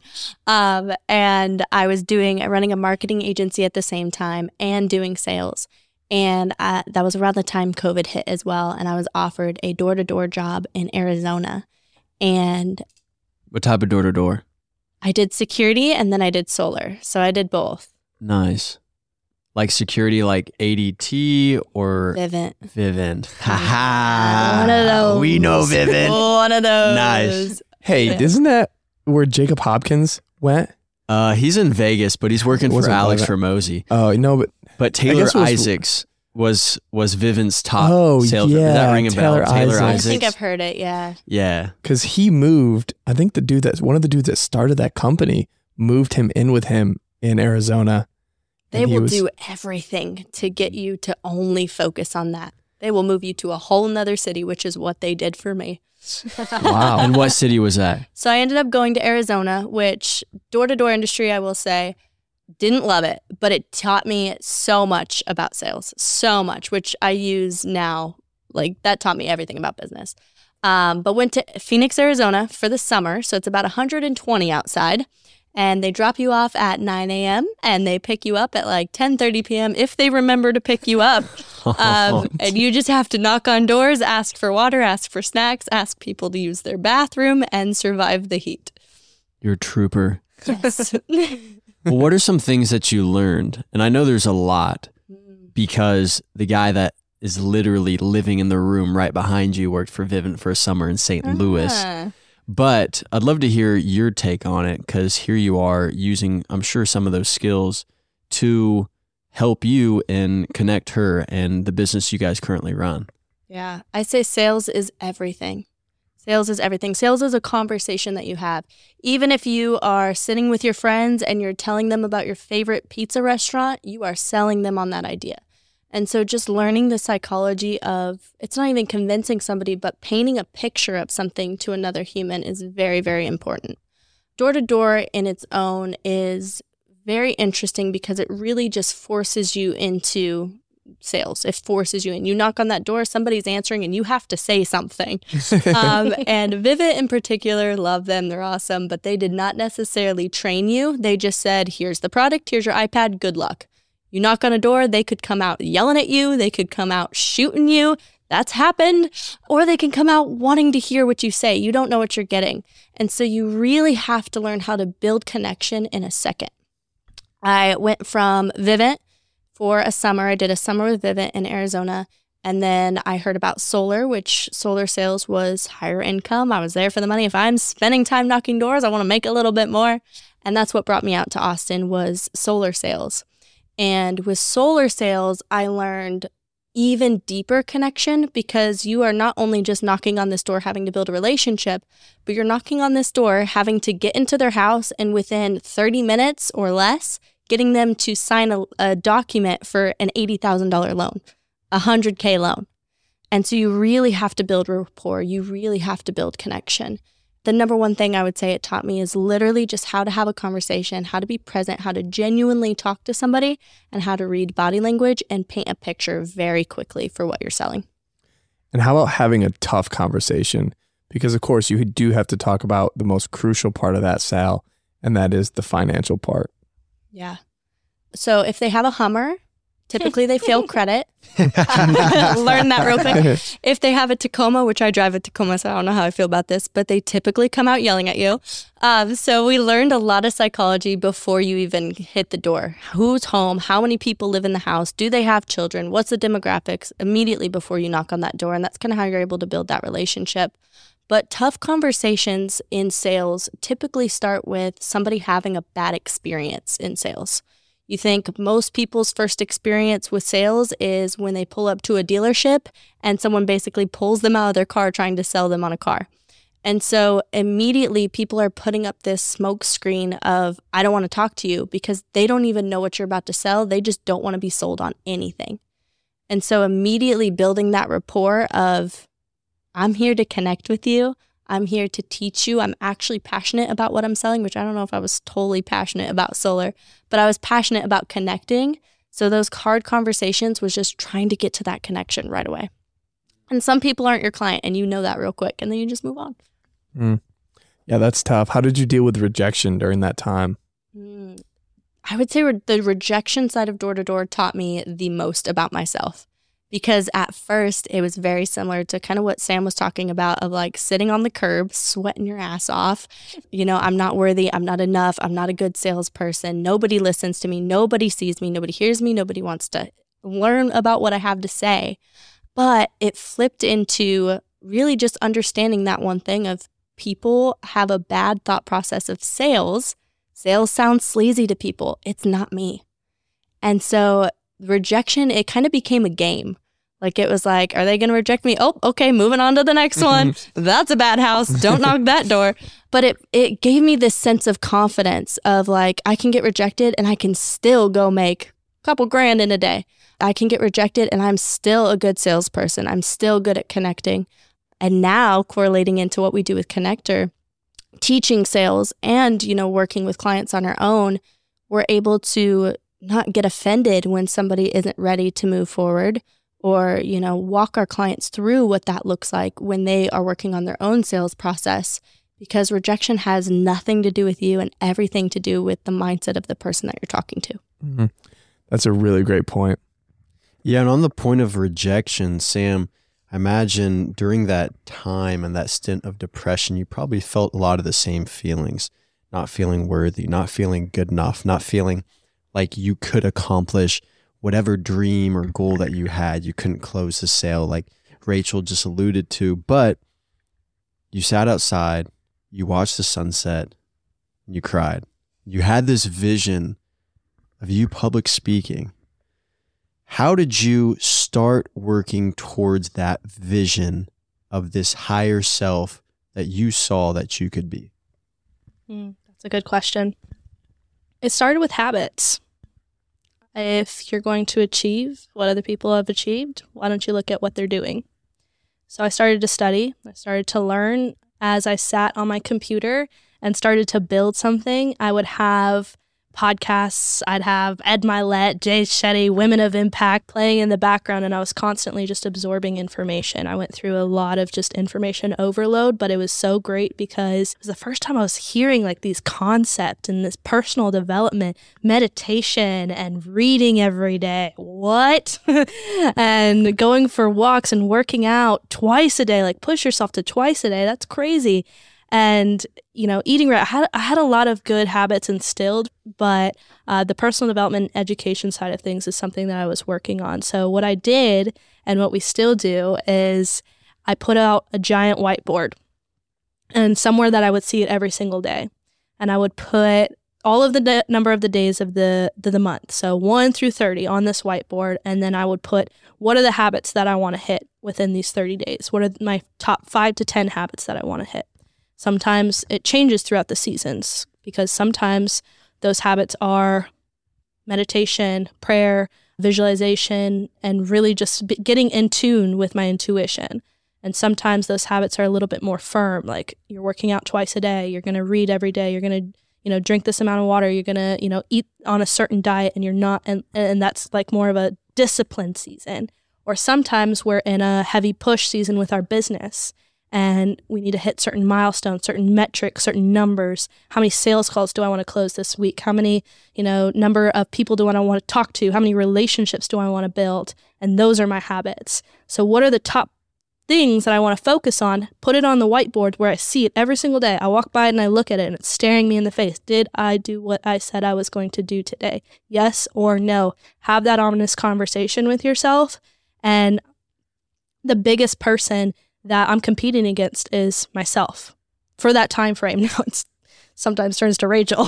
Um, and I was doing running a marketing agency at the same time and doing sales. And uh, that was around the time COVID hit as well. And I was offered a door to door job in Arizona. And What type of door to door? I did security and then I did solar. So I did both. Nice. Like security, like ADT or Vivint. Vivint. Ha One of those. We know Vivint. One of those. Nice. Hey, Yeah. isn't that where Jacob Hopkins went? Uh, he's in Vegas, but he's working for Wasn't Alex Vivint. Ramosi. Oh no, but But Taylor guess it was- Isaacs was was Vivint's top Oh, sales. rep. Does that yeah, ring a Taylor bell? Taylor Isaacs. I Isaacs. think I've heard it. Yeah. yeah. because he moved. I think the dude that one of the dudes that started that company moved him in with him in Arizona. They And he will was- do everything to get you to only focus on that. They will move you to a whole nother city, which is what they did for me. Wow. And what city was that? So I ended up going to Arizona, which door to door industry, I will say, didn't love it, but it taught me so much about sales, so much, which I use now. Like that taught me everything about business. Um, but went to Phoenix, Arizona for the summer. So it's about 120 outside. And they drop you off at 9 a.m. and they pick you up at like 10:30 p.m. if they remember to pick you up. Um, and you just have to knock on doors, ask for water, ask for snacks, ask people to use their bathroom, and survive the heat. You're a trooper. Yes. well, what are some things that you learned? And I know there's a lot because the guy that is literally living in the room right behind you worked for Vivint for a summer in St. Louis. But I'd love to hear your take on it because here you are using, I'm sure, some of those skills to help you and KonnectHer and the business you guys currently run. Yeah, I say sales is everything. Sales is everything. Sales is a conversation that you have. Even if you are sitting with your friends and you're telling them about your favorite pizza restaurant, you are selling them on that idea. And so just learning the psychology of it's not even convincing somebody, but painting a picture of something to another human is very, very important. Door to door in its own is very interesting because it really just forces you into sales. It forces you in. You knock on that door, somebody's answering, and you have to say something. um, and Vivint in particular, love them. They're awesome, but they did not necessarily train you. They just said, here's the product, here's your iPad, good luck. You knock on a door, they could come out yelling at you, they could come out shooting you. That's happened. Or they can come out wanting to hear what you say. You don't know what you're getting. And so you really have to learn how to build connection in a second. I went from Vivint for a summer. I did a summer with Vivint in Arizona. And then I heard about solar, which solar sales was higher income. I was there for the money. If I'm spending time knocking doors, I want to make a little bit more. And that's what brought me out to Austin was solar sales. And with solar sales, I learned even deeper connection because you are not only just knocking on this door having to build a relationship, but you're knocking on this door having to get into their house and within 30 minutes or less, getting them to sign a, a document for an $80,000 loan, a 100K loan. And so you really have to build rapport. You really have to build connection. The number one thing I would say it taught me is literally just how to have a conversation, how to be present, how to genuinely talk to somebody, and how to read body language and paint a picture very quickly for what you're selling. And how about having a tough conversation? Because, of course, you do have to talk about the most crucial part of that sale, and that is the financial part. Yeah. So if they have a Hummer, typically they fail credit. Learn that real quick. If they have a Tacoma, which I drive a Tacoma, so I don't know how I feel about this, but they typically come out yelling at you. Um, so we learned a lot of psychology before you even hit the door. Who's home? How many people live in the house? Do they have children? What's the demographics immediately before you knock on that door? And that's kind of how you're able to build that relationship. But tough conversations in sales typically start with somebody having a bad experience in sales. You think most people's first experience with sales is when they pull up to a dealership and someone basically pulls them out of their car trying to sell them on a car. And so immediately people are putting up this smoke screen of, I don't want to talk to you because they don't even know what you're about to sell. They just don't want to be sold on anything. And so immediately building that rapport of, I'm here to connect with you. I'm here to teach you. I'm actually passionate about what I'm selling, which I don't know if I was totally passionate about solar, but I was passionate about connecting. So those hard conversations was just trying to get to that connection right away. And some people aren't your client and you know that real quick and then you just move on. Mm. Yeah, that's tough. How did you deal with rejection during that time? Mm. I would say re- the rejection side of door to door taught me the most about myself because at first it was very similar to kind of what Sam was talking about of like sitting on the curb, sweating your ass off. You know, I'm not worthy, I'm not enough, I'm not a good salesperson. Nobody listens to me, nobody sees me, nobody hears me, nobody wants to learn about what I have to say. But it flipped into really just understanding that one thing of people have a bad thought process of sales. Sales sounds sleazy to people. It's not me. And so rejection, it kind of became a game like it was like, are they going to reject me? Oh, okay, moving on to the next mm-hmm. one. That's a bad house. Don't knock that door. But it it gave me this sense of confidence of like I can get rejected and I can still go make a couple grand in a day. I can get rejected and I'm still a good salesperson. I'm still good at connecting. And now correlating into what we do with KonnectHer, teaching sales and, you know, working with clients on our own, we're able to not get offended when somebody isn't ready to move forward or you know walk our clients through what that looks like when they are working on their own sales process because rejection has nothing to do with you and everything to do with the mindset of the person that you're talking to. Mm-hmm. that's a really great point. Yeah and on the point of rejection sam I imagine during that time and that stint of depression you probably felt a lot of the same feelings. Not feeling worthy not feeling good enough not feeling like you could accomplish whatever dream or goal that you had, you couldn't close the sale, like Rachel just alluded to. But you sat outside, you watched the sunset, and you cried. You had this vision of you public speaking. How did you start working towards that vision of this higher self that you saw that you could be? Mm, that's a good question. It started with habits. If you're going to achieve what other people have achieved, why don't you look at what they're doing? So I started to study, I started to learn as I sat on my computer and started to build something. I would have podcasts. I'd have Ed Mylett, Jay Shetty, Women of Impact playing in the background, and I was constantly just absorbing information. I went through a lot of just information overload, but it was so great because it was the first time I was hearing like these concepts and this personal development, meditation, and reading every day. What? and going for walks and working out twice a day, like push yourself to twice a day. That's crazy and you know eating right I had, I had a lot of good habits instilled but uh, the personal development education side of things is something that i was working on. So what i did and what we still do is i put out a giant whiteboard and somewhere that i would see it every single day. And i would put all of the number of the days of the, the the month. So 1 through 30 on this whiteboard and then i would put what are the habits that i want to hit within these 30 days? What are my top 5 to 10 habits that i want to hit Sometimes it changes throughout the seasons because sometimes those habits are meditation, prayer, visualization, and really just getting in tune with my intuition. And sometimes those habits are a little bit more firm, like you're working out twice a day, you're going to read every day, you're going to you know drink this amount of water you're going to you know eat on a certain diet and you're not and and that's like more of a discipline season or sometimes we're in a heavy push season with our business and we need to hit certain milestones, certain metrics, certain numbers. How many sales calls do I want to close this week? How many, you know, number of people do I want to talk to? How many relationships do I want to build? And those are my habits. So what are the top things that I want to focus on? Put it on the whiteboard where I see it every single day. I walk by it and I look at it and it's staring me in the face. Did I do what I said I was going to do today? Yes or no? Have that honest conversation with yourself. And the biggest person that I'm competing against is myself for that time frame. Now it's sometimes turns to Rachel.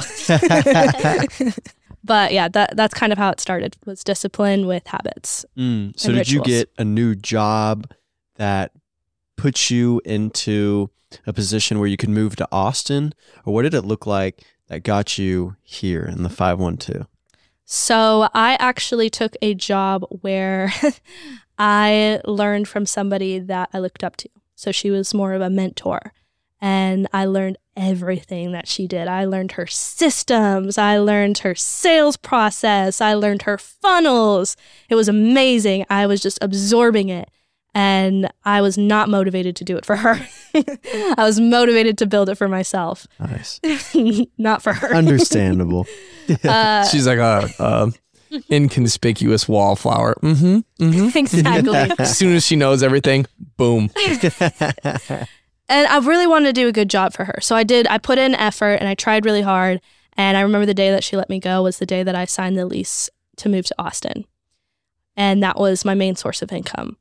but yeah, that that's kind of how it started. Was discipline with habits. Mm, so did you get a new job that puts you into a position where you could move to Austin, or what did it look like that got you here in the five one two? So I actually took a job where I learned from somebody that I looked up to. So she was more of a mentor. And I learned everything that she did. I learned her systems. I learned her sales process. I learned her funnels. It was amazing. I was just absorbing it. And I was not motivated to do it for her. I was motivated to build it for myself, Nice, not for her. understandable. Uh, She's like a, a inconspicuous wallflower. Mm-hmm. Mm-hmm. exactly. As soon as she knows everything, boom. and I really wanted to do a good job for her. So I did. I put in effort and I tried really hard. And I remember the day that she let me go was the day that I signed the lease to move to Austin. And that was my main source of income.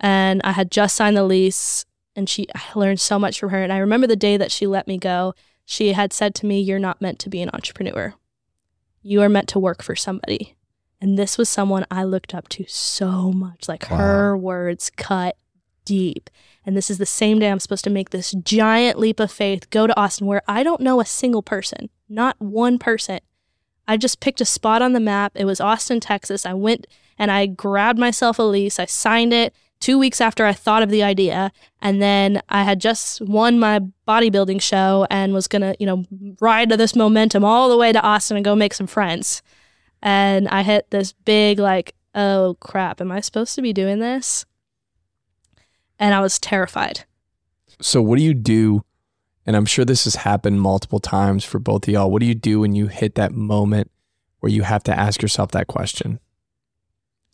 And I had just signed the lease and she I learned so much from her. And I remember the day that she let me go, she had said to me, You're not meant to be an entrepreneur. You are meant to work for somebody. And this was someone I looked up to so much. Like her words cut deep. And this is the same day I'm supposed to make this giant leap of faith, go to Austin, where I don't know a single person, not one person. I just picked a spot on the map. It was Austin, Texas. I went and I grabbed myself a lease. I signed it two weeks after I thought of the idea. And then I had just won my bodybuilding show and was going to, you know, ride to this momentum all the way to Austin and go make some friends. And I hit this big, like, oh crap, am I supposed to be doing this? And I was terrified. So what do you do? And I'm sure this has happened multiple times for both of y'all. What do you do when you hit that moment where you have to ask yourself that question?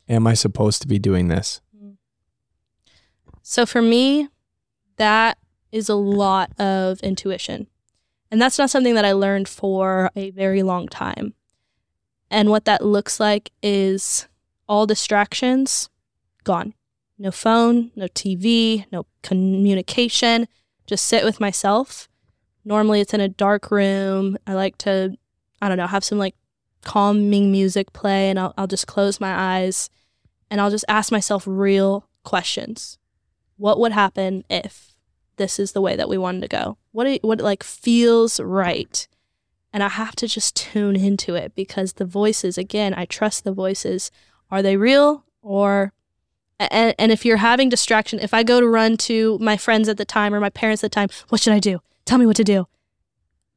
Am I supposed to be doing this? So for me, that is a lot of intuition. And that's not something that I learned for a very long time. And what that looks like is all distractions gone. No phone, no TV, no communication. Just sit with myself. Normally it's in a dark room. I like to, I don't know, have some like calming music play and I'll, I'll just close my eyes and I'll just ask myself real questions what would happen if this is the way that we wanted to go what what it like feels right and i have to just tune into it because the voices again i trust the voices are they real or and, and if you're having distraction if i go to run to my friends at the time or my parents at the time what should i do tell me what to do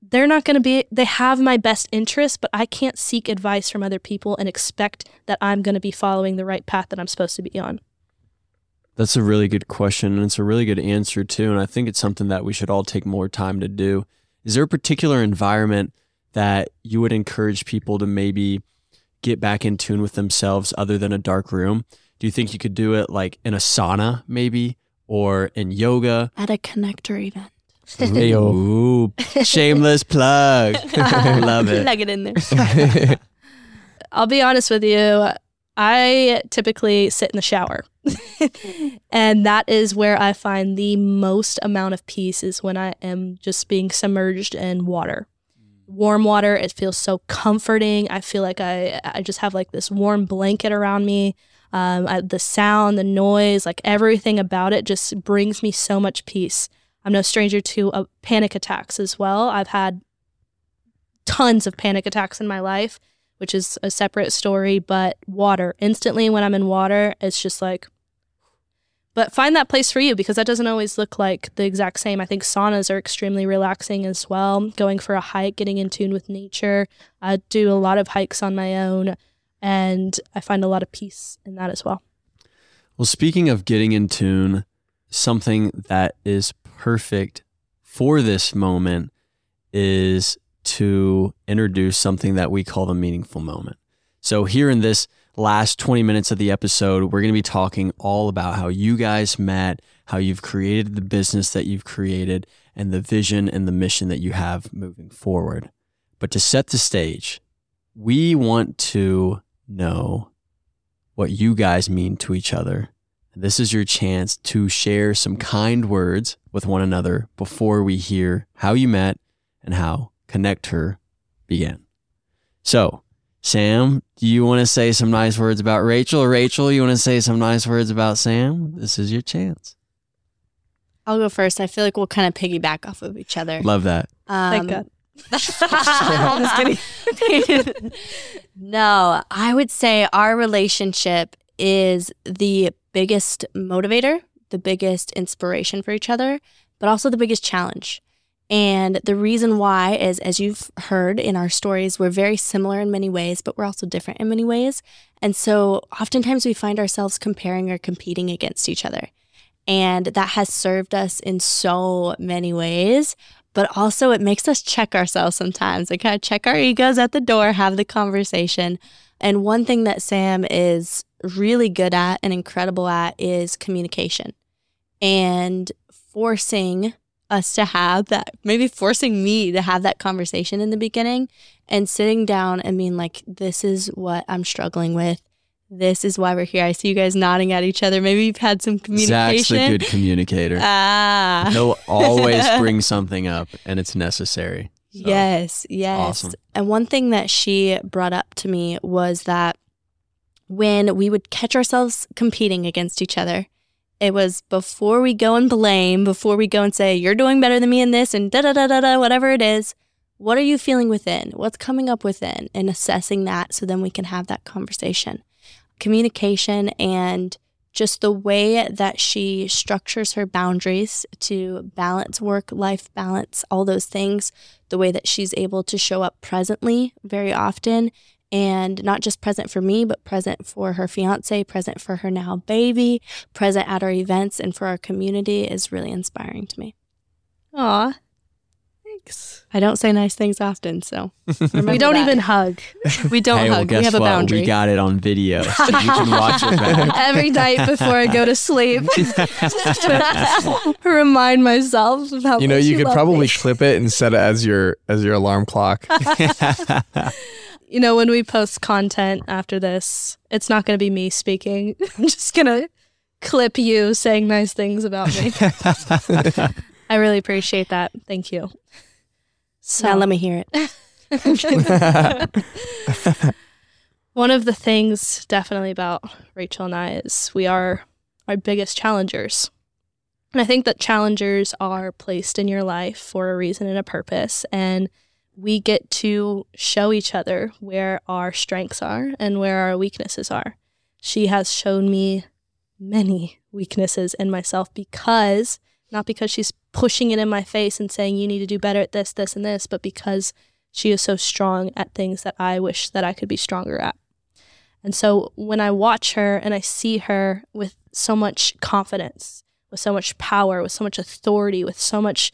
they're not going to be they have my best interest but i can't seek advice from other people and expect that i'm going to be following the right path that i'm supposed to be on That's a really good question, and it's a really good answer too. And I think it's something that we should all take more time to do. Is there a particular environment that you would encourage people to maybe get back in tune with themselves other than a dark room? Do you think you could do it like in a sauna, maybe, or in yoga? At a KonnectHer event. Ooh, shameless plug. Love it. Plug it in there. I'll be honest with you. I typically sit in the shower. and that is where I find the most amount of peace is when I am just being submerged in water. Warm water, it feels so comforting. I feel like I, I just have like this warm blanket around me. Um, I, the sound, the noise, like everything about it just brings me so much peace. I'm no stranger to uh, panic attacks as well. I've had tons of panic attacks in my life, which is a separate story, but water. Instantly, when I'm in water, it's just like, but find that place for you because that doesn't always look like the exact same. I think saunas are extremely relaxing as well. Going for a hike, getting in tune with nature. I do a lot of hikes on my own, and I find a lot of peace in that as well. Well, speaking of getting in tune, something that is perfect for this moment is to introduce something that we call the meaningful moment. So, here in this last 20 minutes of the episode, we're going to be talking all about how you guys met, how you've created the business that you've created, and the vision and the mission that you have moving forward. But to set the stage, we want to know what you guys mean to each other. This is your chance to share some kind words with one another before we hear how you met and how KonnectHer began. So, Sam, do you want to say some nice words about Rachel? Rachel, you want to say some nice words about Sam? This is your chance. I'll go first. I feel like we'll kind of piggyback off of each other. Love that. Thank Um, God. I'm just kidding. no, I would say our relationship is the biggest motivator, the biggest inspiration for each other, but also the biggest challenge. And the reason why is, as you've heard in our stories, we're very similar in many ways, but we're also different in many ways. And so oftentimes we find ourselves comparing or competing against each other. And that has served us in so many ways but also it makes us check ourselves sometimes. We kind of check our egos at the door, have the conversation. And one thing that Sam is really good at and incredible at is communication and forcing us to have that, maybe forcing me to have that conversation in the beginning and sitting down and being like, this is what I'm struggling with. This is why we're here. I see you guys nodding at each other. Maybe you've had some communication. Zach's a good communicator. Ah. He'll always bring something up and it's necessary. So, Yes, yes. awesome. And one thing that she brought up to me was that when we would catch ourselves competing against each other, it was before we go and blame, before we go and say, you're doing better than me in this and da da da da da, whatever it is. What are you feeling within? What's coming up within? And assessing that so then we can have that conversation. Communication and just the way that she structures her boundaries to balance work life balance, all those things, the way that she's able to show up presently very often and not just present for me, but present for her fiance, present for her now baby, present at our events and for our community is really inspiring to me. Aw. Thanks. I don't say nice things often, so We don't that. even hug. we don't hey, well, hug. guess we have a what? boundary. We got it on video. So you can watch it back. Every night before I go to sleep. to remind myself of how You know, much you could probably me. clip it and set it as your as your alarm clock. You know, when we post content after this, it's not going to be me speaking. I'm just going to clip you saying nice things about me. I really appreciate that. Thank you. So, now let me hear it. one of the things definitely about Rachel and I is we are our biggest challengers. And I think that challengers are placed in your life for a reason and a purpose. And we get to show each other where our strengths are and where our weaknesses are. She has shown me many weaknesses in myself because, not because she's pushing it in my face and saying, you need to do better at this, this, and this, but because she is so strong at things that I wish that I could be stronger at. And so when I watch her and I see her with so much confidence, with so much power, with so much authority, with so much,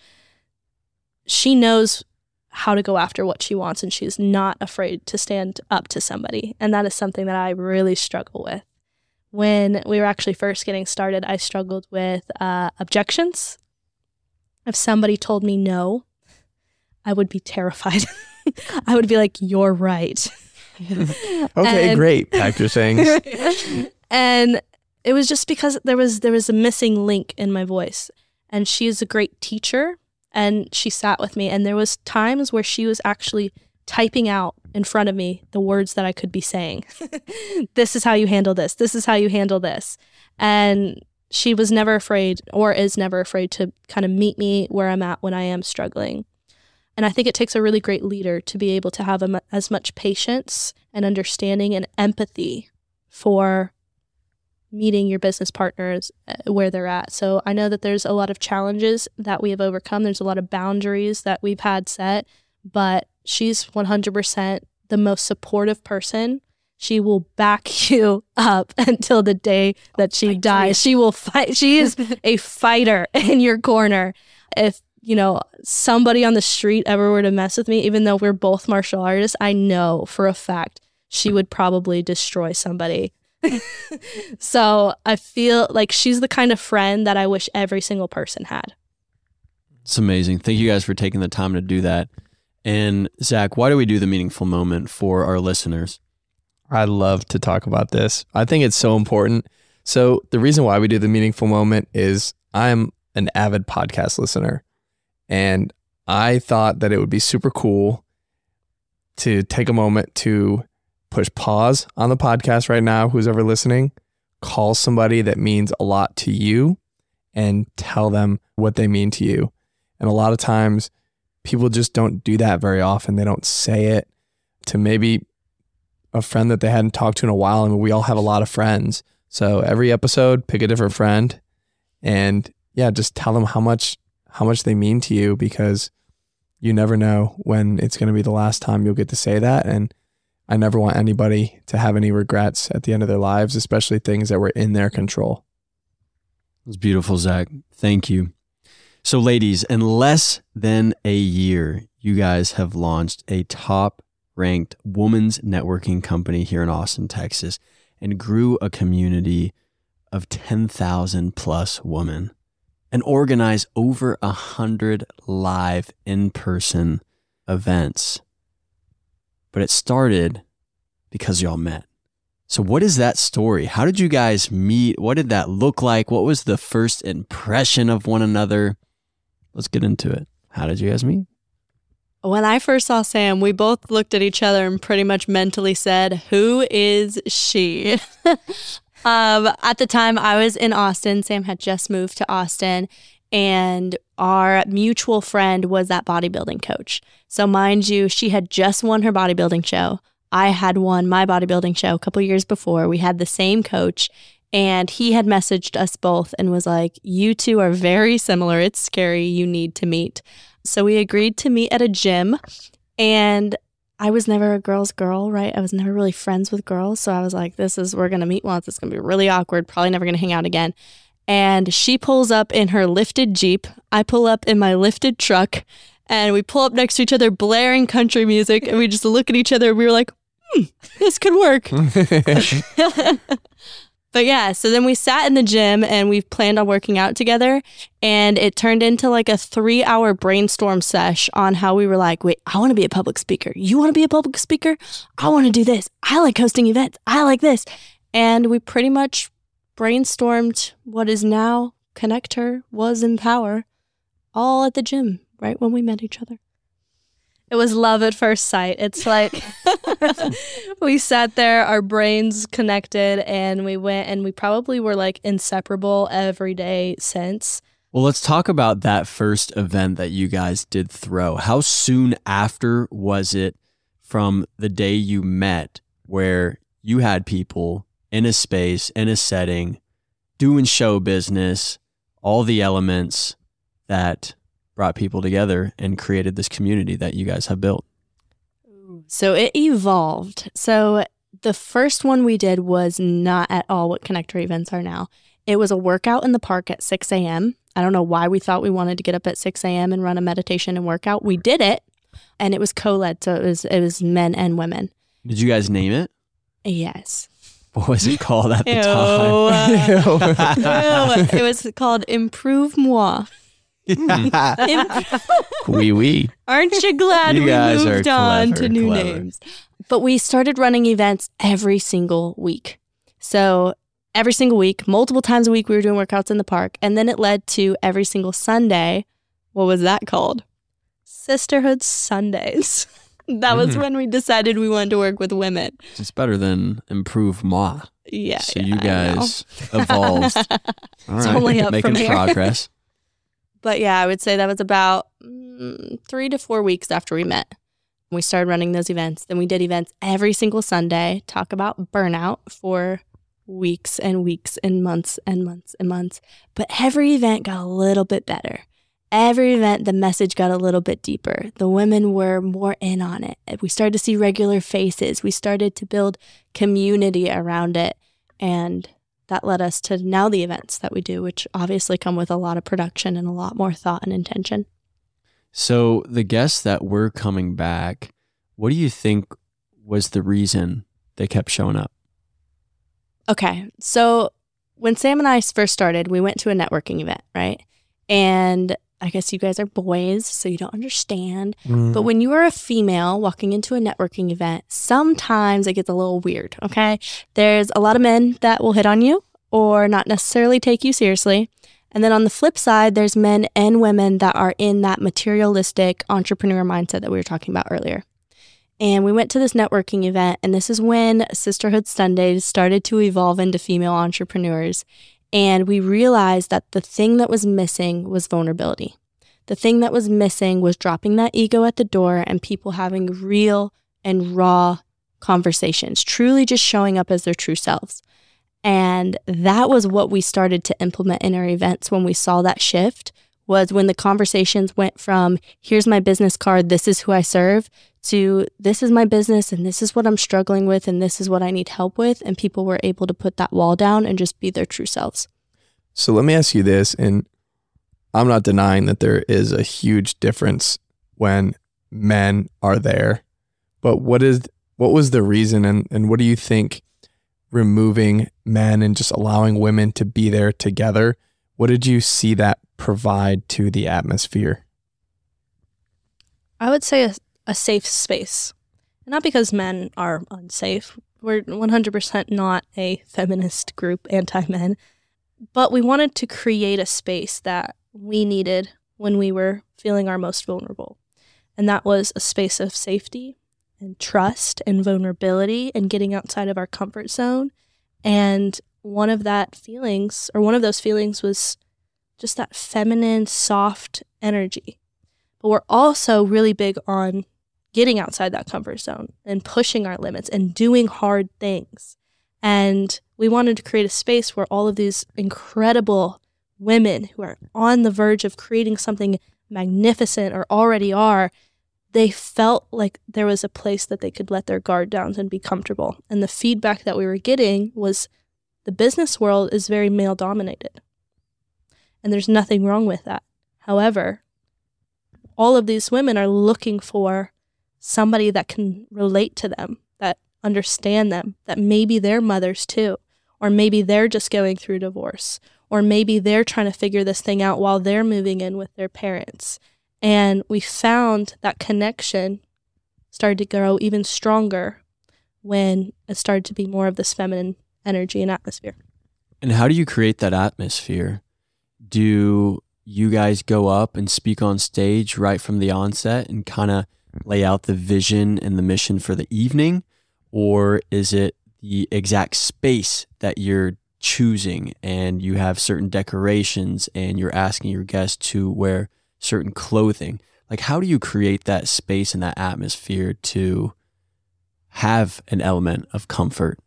she knows how to go after what she wants and she's not afraid to stand up to somebody. And that is something that I really struggle with. When we were actually first getting started, I struggled with uh, objections. If somebody told me no, I would be terrified. I would be like, You're right. Okay, And- great. Pack your sayings. and it was just because there was there was a missing link in my voice and she is a great teacher and she sat with me and there was times where she was actually typing out in front of me the words that I could be saying. this is how you handle this. This is how you handle this. And she was never afraid or is never afraid to kind of meet me where I'm at when I am struggling. And I think it takes a really great leader to be able to have a as much patience and understanding and empathy for meeting your business partners uh, where they're at. So I know that there's a lot of challenges that we have overcome. There's a lot of boundaries that we've had set, but she's 100% the most supportive person. She will back you up until the day that she dies. She will fight. She is a fighter in your corner. If you know somebody on the street ever were to mess with me, even though we're both martial artists, I know for a fact she would probably destroy somebody. so I feel like she's the kind of friend that I wish every single person had. It's amazing. Thank you guys for taking the time to do that. And Zach, why do we do the meaningful moment for our listeners? I love to talk about this. I think it's so important. So, the reason why we do the meaningful moment is I'm an avid podcast listener. And I thought that it would be super cool to take a moment to push pause on the podcast right now, who's ever listening, call somebody that means a lot to you and tell them what they mean to you. And a lot of times, people just don't do that very often. They don't say it to maybe a friend that they hadn't talked to in a while. I mean, we all have a lot of friends. So every episode, pick a different friend and yeah, just tell them how much how much they mean to you because you never know when it's going to be the last time you'll get to say that and I never want anybody to have any regrets at the end of their lives, especially things that were in their control. It's beautiful, Zach. Thank you. So, ladies, in less than a year, you guys have launched a top ranked women's networking company here in Austin, Texas, and grew a community of 10,000 plus women and organized over a hundred live in person events. But it started because y'all met. So, what is that story? How did you guys meet? What did that look like? What was the first impression of one another? Let's get into it. How did you guys meet? When I first saw Sam, we both looked at each other and pretty much mentally said, Who is she? um, at the time, I was in Austin. Sam had just moved to Austin, and our mutual friend was that bodybuilding coach. So, mind you, she had just won her bodybuilding show. I had won my bodybuilding show a couple years before. We had the same coach, and he had messaged us both and was like, You two are very similar. It's scary. You need to meet. So we agreed to meet at a gym. And I was never a girl's girl, right? I was never really friends with girls. So I was like, This is, we're going to meet once. It's going to be really awkward. Probably never going to hang out again. And she pulls up in her lifted Jeep. I pull up in my lifted truck. And we pull up next to each other, blaring country music. And we just look at each other. And we were like, hmm, this could work. but yeah, so then we sat in the gym and we planned on working out together. And it turned into like a three hour brainstorm sesh on how we were like, wait, I want to be a public speaker. You want to be a public speaker? I want to do this. I like hosting events. I like this. And we pretty much brainstormed what is now KonnectHer was in power, all at the gym, right when we met each other. It was love at first sight. It's like we sat there, our brains connected, and we went and we probably were like inseparable every day since. Well, let's talk about that first event that you guys did throw. How soon after was it from the day you met where you had people in a space, in a setting, doing show business, all the elements that brought people together and created this community that you guys have built? So it evolved. So the first one we did was not at all what KonnectHer events are now. It was a workout in the park at 6 a.m. I don't know why we thought we wanted to get up at 6 a.m. and run a meditation and workout. We did it, and it was co-led, so it was it was men and women. Did you guys name it? Yes. What was it called at the Ew. time? Ew. it was called Improve Moi. Hmm. Wee wee. Aren't you glad You we guys are moved on clever, to new clever. names? But we started running events every single week. So every single week, multiple times a week, we were doing workouts in the park. And then it led to every single Sunday. What was that called? Sisterhood Sundays. That was Mhm. when we decided we wanted to work with women. It's better than improve ma. Yeah. so yeah, you guys evolved. All It's only up making from here. progress. But yeah, I would say that was about mm, three to four weeks after we met. We started running those events. Then we did events every single Sunday, talk about burnout for weeks and weeks and months and months and months. But every event got a little bit better. Every event, the message got a little bit deeper. The women were more in on it. We started to see regular faces. We started to build community around it. And that led us to now the events that we do, which obviously come with a lot of production and a lot more thought and intention. So, the guests that were coming back, what do you think was the reason they kept showing up? Okay. So, when Sam and I first started, we went to a networking event, right? And I guess you guys are boys, so you don't understand. Mm. But when you are a female walking into a networking event, sometimes it gets a little weird, okay? There's a lot of men that will hit on you or not necessarily take you seriously. And then on the flip side, there's men and women that are in that materialistic entrepreneur mindset that we were talking about earlier. And we went to this networking event, and this is when Sisterhood Sundays started to evolve into female entrepreneurs. And we realized that the thing that was missing was vulnerability. The thing that was missing was dropping that ego at the door and people having real and raw conversations, truly just showing up as their true selves. And that was what we started to implement in our events when we saw that shift was when the conversations went from here's my business card, this is who I serve to this is my business and this is what I'm struggling with and this is what I need help with and people were able to put that wall down and just be their true selves. So let me ask you this, and I'm not denying that there is a huge difference when men are there, but what is what was the reason, and and what do you think removing men and just allowing women to be there together? What did you see that provide to the atmosphere? I would say a, a safe space. Not because men are unsafe. We're 100% not a feminist group, anti men. But we wanted to create a space that we needed when we were feeling our most vulnerable. And that was a space of safety and trust and vulnerability and getting outside of our comfort zone. And one of that feelings, or one of those feelings, was just that feminine, soft energy. But we're also really big on getting outside that comfort zone and pushing our limits and doing hard things. And we wanted to create a space where all of these incredible women who are on the verge of creating something magnificent or already are, they felt like there was a place that they could let their guard down and be comfortable. And the feedback that we were getting was the business world is very male dominated. And there's nothing wrong with that. However, all of these women are looking for somebody that can relate to them, that understand them, that maybe they're mothers too, or maybe they're just going through divorce, or maybe they're trying to figure this thing out while they're moving in with their parents. And we found that connection started to grow even stronger when it started to be more of this feminine energy and atmosphere. And how do you create that atmosphere? Do you guys go up and speak on stage right from the onset and kind of lay out the vision and the mission for the evening? Or is it the exact space that you're choosing and you have certain decorations and you're asking your guests to wear certain clothing? Like, how do you create that space and that atmosphere to have an element of comfort?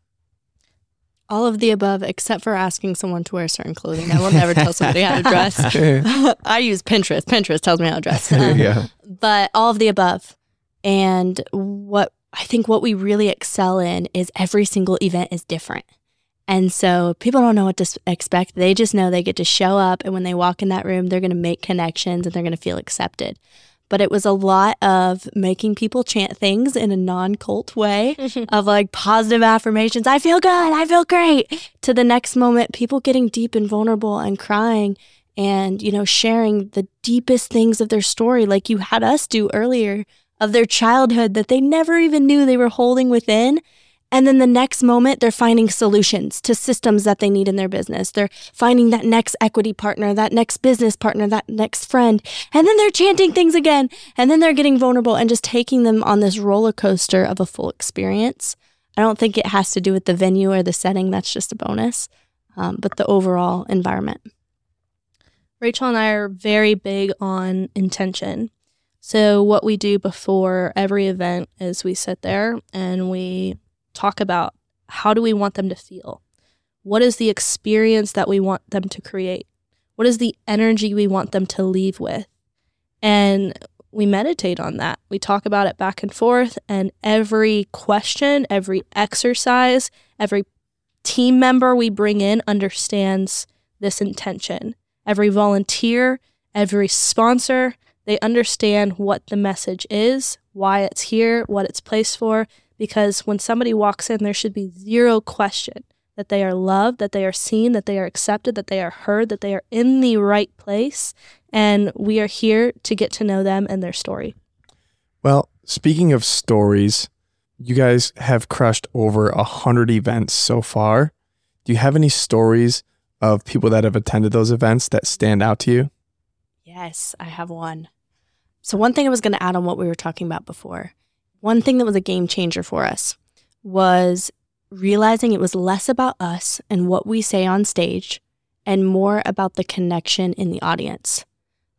All of the above, except for asking someone to wear certain clothing. I will never tell somebody how to dress. I use Pinterest. Pinterest tells me how to dress. Um, yeah. but all of the above. And what I think what we really excel in is every single event is different. And so people don't know what to expect. They just know they get to show up. And when they walk in that room, they're going to make connections and they're going to feel accepted. But it was a lot of making people chant things in a non cult way of like positive affirmations. I feel good. I feel great. To the next moment, people getting deep and vulnerable and crying and, you know, sharing the deepest things of their story, like you had us do earlier of their childhood that they never even knew they were holding within. And then the next moment, they're finding solutions to systems that they need in their business. They're finding that next equity partner, that next business partner, that next friend. And then they're chanting things again. And then they're getting vulnerable and just taking them on this roller coaster of a full experience. I don't think it has to do with the venue or the setting. That's just a bonus. Um, but the overall environment. Rachel and I are very big on intention. So, what we do before every event is we sit there and we talk about how do we want them to feel? What is the experience that we want them to create? What is the energy we want them to leave with? And we meditate on that. We talk about it back and forth, and every question, every exercise, every team member we bring in understands this intention. Every volunteer, every sponsor, they understand what the message is, why it's here, what it's placed for, because when somebody walks in, there should be zero question that they are loved, that they are seen, that they are accepted, that they are heard, that they are in the right place. And we are here to get to know them and their story. Well, speaking of stories, you guys have crushed over a hundred events so far. Do you have any stories of people that have attended those events that stand out to you? Yes, I have one. So, one thing I was going to add on what we were talking about before, one thing that was a game changer for us was realizing it was less about us and what we say on stage and more about the connection in the audience.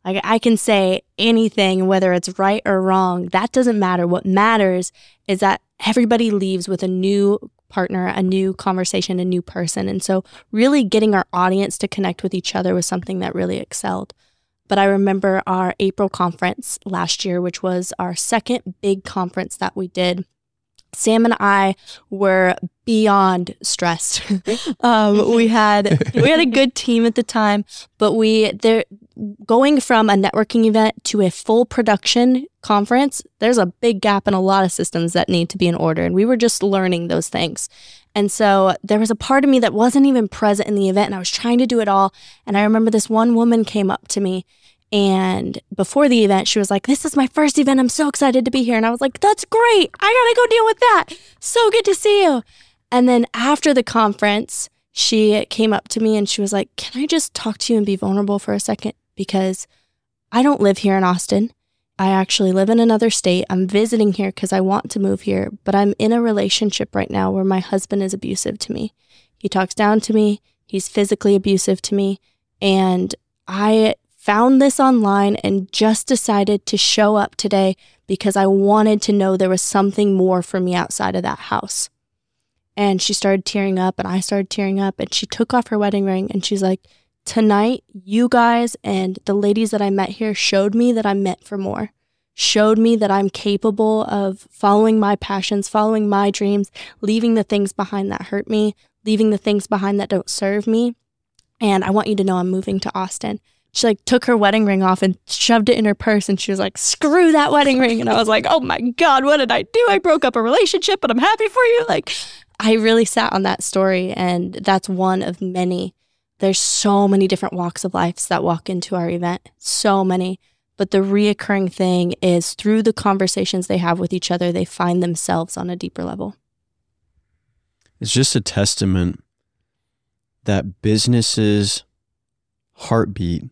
Like I can say anything, whether it's right or wrong, that doesn't matter. What matters is that everybody leaves with a new partner, a new conversation, a new person. And so, really getting our audience to connect with each other was something that really excelled. But I remember our April conference last year, which was our second big conference that we did. Sam and I were beyond stressed. um, we had we had a good team at the time, but we there going from a networking event to a full production conference. There's a big gap in a lot of systems that need to be in order, and we were just learning those things. And so there was a part of me that wasn't even present in the event, and I was trying to do it all. And I remember this one woman came up to me and before the event, she was like, This is my first event. I'm so excited to be here. And I was like, That's great. I got to go deal with that. So good to see you. And then after the conference, she came up to me and she was like, Can I just talk to you and be vulnerable for a second? Because I don't live here in Austin. I actually live in another state. I'm visiting here because I want to move here, but I'm in a relationship right now where my husband is abusive to me. He talks down to me, he's physically abusive to me, and I found this online and just decided to show up today because I wanted to know there was something more for me outside of that house. And she started tearing up, and I started tearing up, and she took off her wedding ring and she's like, Tonight, you guys and the ladies that I met here showed me that I'm meant for more, showed me that I'm capable of following my passions, following my dreams, leaving the things behind that hurt me, leaving the things behind that don't serve me. And I want you to know I'm moving to Austin. She like took her wedding ring off and shoved it in her purse and she was like screw that wedding ring. And i was like oh my god what did i do? I broke up a relationship but i'm happy for you. Like i really sat on that story and that's one of many there's so many different walks of life that walk into our event so many but the reoccurring thing is through the conversations they have with each other they find themselves on a deeper level it's just a testament that businesses heartbeat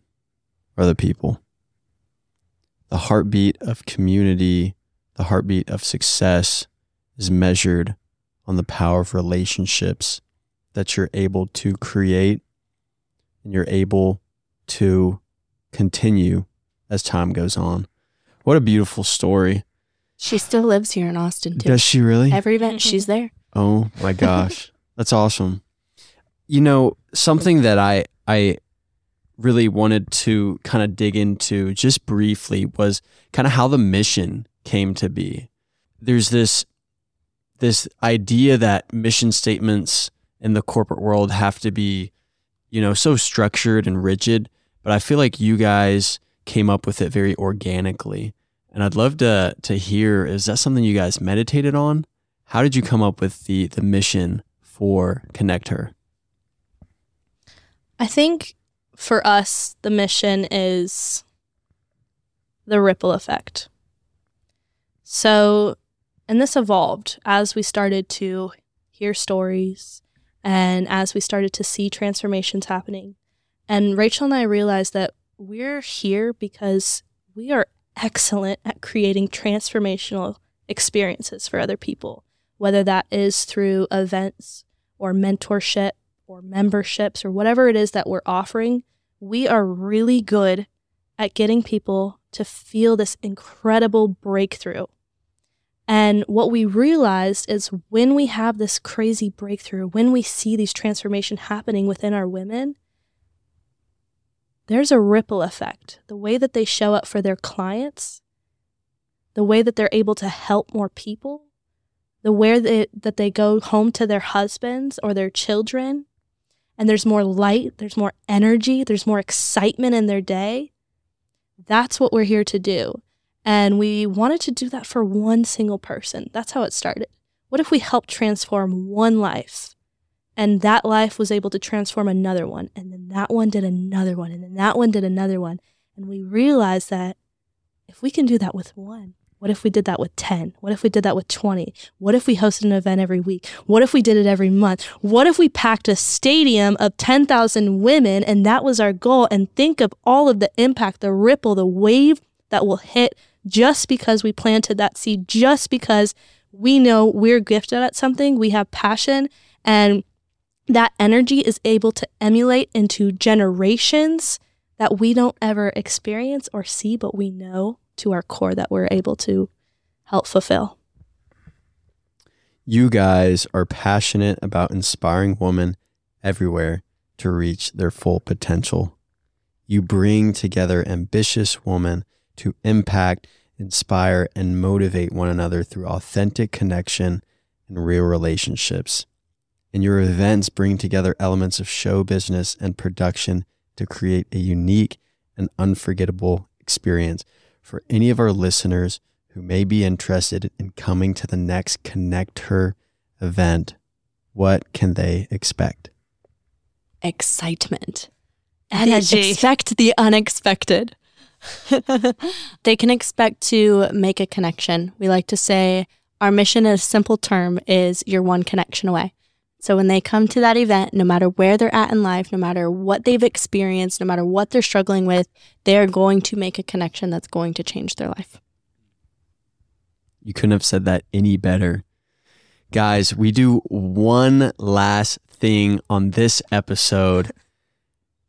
are the people. The heartbeat of community, the heartbeat of success is measured on the power of relationships that you're able to create and you're able to continue as time goes on. What a beautiful story. She still lives here in Austin too. Does she really? Every event mm-hmm. she's there. Oh my gosh. That's awesome. You know, something that I I really wanted to kind of dig into just briefly was kind of how the mission came to be. There's this this idea that mission statements in the corporate world have to be, you know, so structured and rigid, but I feel like you guys came up with it very organically. And I'd love to to hear is that something you guys meditated on? How did you come up with the the mission for KonnectHer? I think for us, the mission is the ripple effect. So, and this evolved as we started to hear stories and as we started to see transformations happening. And Rachel and I realized that we're here because we are excellent at creating transformational experiences for other people, whether that is through events or mentorship or memberships or whatever it is that we're offering, we are really good at getting people to feel this incredible breakthrough. And what we realized is when we have this crazy breakthrough, when we see these transformation happening within our women, there's a ripple effect. The way that they show up for their clients, the way that they're able to help more people, the way they, that they go home to their husbands or their children, and there's more light, there's more energy, there's more excitement in their day. That's what we're here to do. And we wanted to do that for one single person. That's how it started. What if we helped transform one life? And that life was able to transform another one. And then that one did another one. And then that one did another one. And we realized that if we can do that with one, what if we did that with 10? What if we did that with 20? What if we hosted an event every week? What if we did it every month? What if we packed a stadium of 10,000 women and that was our goal? And think of all of the impact, the ripple, the wave that will hit just because we planted that seed, just because we know we're gifted at something, we have passion, and that energy is able to emulate into generations that we don't ever experience or see, but we know to our core that we're able to help fulfill. You guys are passionate about inspiring women everywhere to reach their full potential. You bring together ambitious women to impact, inspire, and motivate one another through authentic connection and real relationships. And your events bring together elements of show business and production to create a unique and unforgettable experience for any of our listeners who may be interested in coming to the next KonnectHer event, what can they expect? Excitement. Energy. expect the unexpected. they can expect to make a connection. We like to say our mission, in a simple term, is you're one connection away. So when they come to that event, no matter where they're at in life, no matter what they've experienced, no matter what they're struggling with, they're going to make a connection that's going to change their life. You couldn't have said that any better. Guys, we do one last thing on this episode.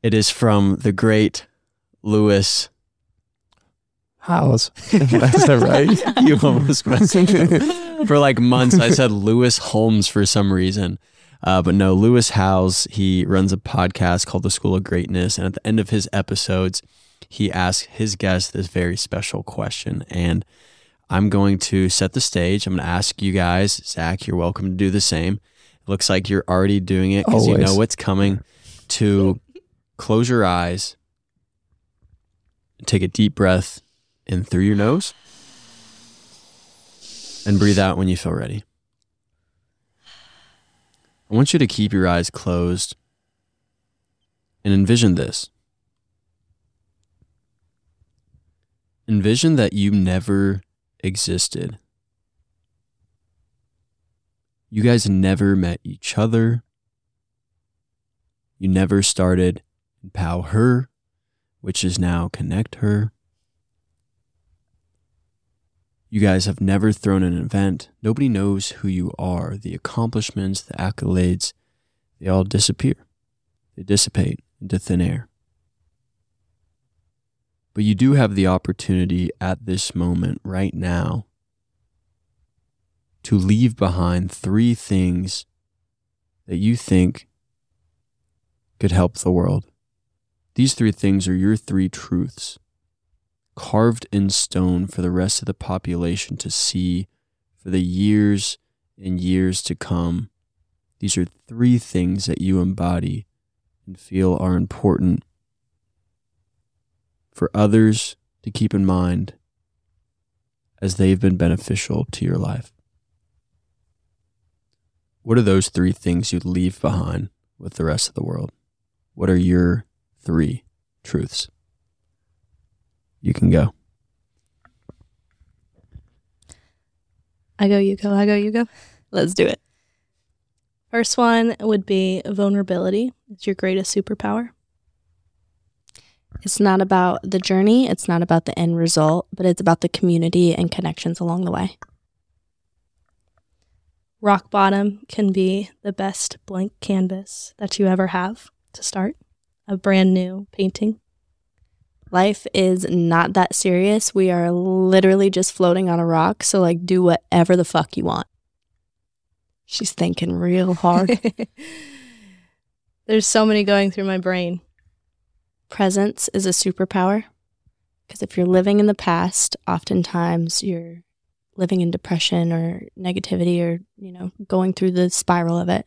It is from the great Lewis. Howes. Is that right? You almost messed up. For like months, I said Lewis Holmes for some reason. Uh, but no, Lewis Howes, he runs a podcast called The School of Greatness. And at the end of his episodes, he asks his guests this very special question. And I'm going to set the stage. I'm going to ask you guys, Zach, you're welcome to do the same. It looks like you're already doing it because you know what's coming. To close your eyes, take a deep breath in through your nose, and breathe out when you feel ready. I want you to keep your eyes closed and envision this. Envision that you never existed. You guys never met each other. You never started Empower Her, which is now KonnectHer. You guys have never thrown an event. Nobody knows who you are. The accomplishments, the accolades, they all disappear. They dissipate into thin air. But you do have the opportunity at this moment, right now, to leave behind three things that you think could help the world. These three things are your three truths carved in stone for the rest of the population to see for the years and years to come. These are three things that you embody and feel are important for others to keep in mind as they've been beneficial to your life. What are those three things you'd leave behind with the rest of the world? What are your three truths? You can go. I go, you go, I go, you go. Let's do it. First one would be vulnerability. It's your greatest superpower. It's not about the journey, it's not about the end result, but it's about the community and connections along the way. Rock bottom can be the best blank canvas that you ever have to start a brand new painting. Life is not that serious. We are literally just floating on a rock. So, like, do whatever the fuck you want. She's thinking real hard. There's so many going through my brain. Presence is a superpower because if you're living in the past, oftentimes you're living in depression or negativity or, you know, going through the spiral of it.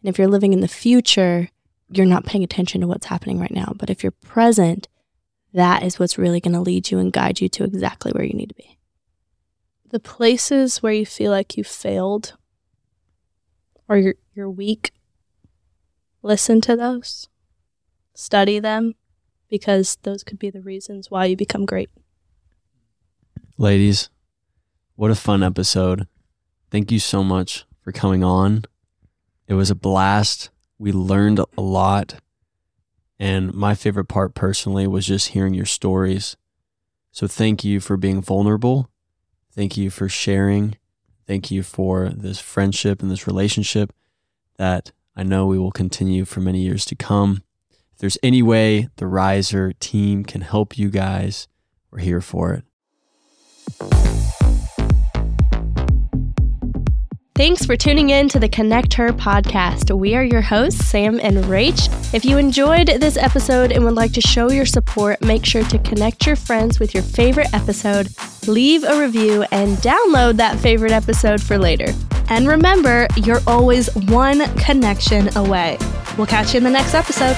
And if you're living in the future, you're not paying attention to what's happening right now. But if you're present, that is what's really going to lead you and guide you to exactly where you need to be. The places where you feel like you failed or you're, you're weak, listen to those, study them, because those could be the reasons why you become great. Ladies, what a fun episode. Thank you so much for coming on. It was a blast. We learned a lot. And my favorite part personally was just hearing your stories. So thank you for being vulnerable. Thank you for sharing. Thank you for this friendship and this relationship that I know we will continue for many years to come. If there's any way the Riser team can help you guys, we're here for it. Thanks for tuning in to the KonnectHer podcast. We are your hosts, Sam and Rach. If you enjoyed this episode and would like to show your support, make sure to connect your friends with your favorite episode, leave a review, and download that favorite episode for later. And remember, you're always one connection away. We'll catch you in the next episode.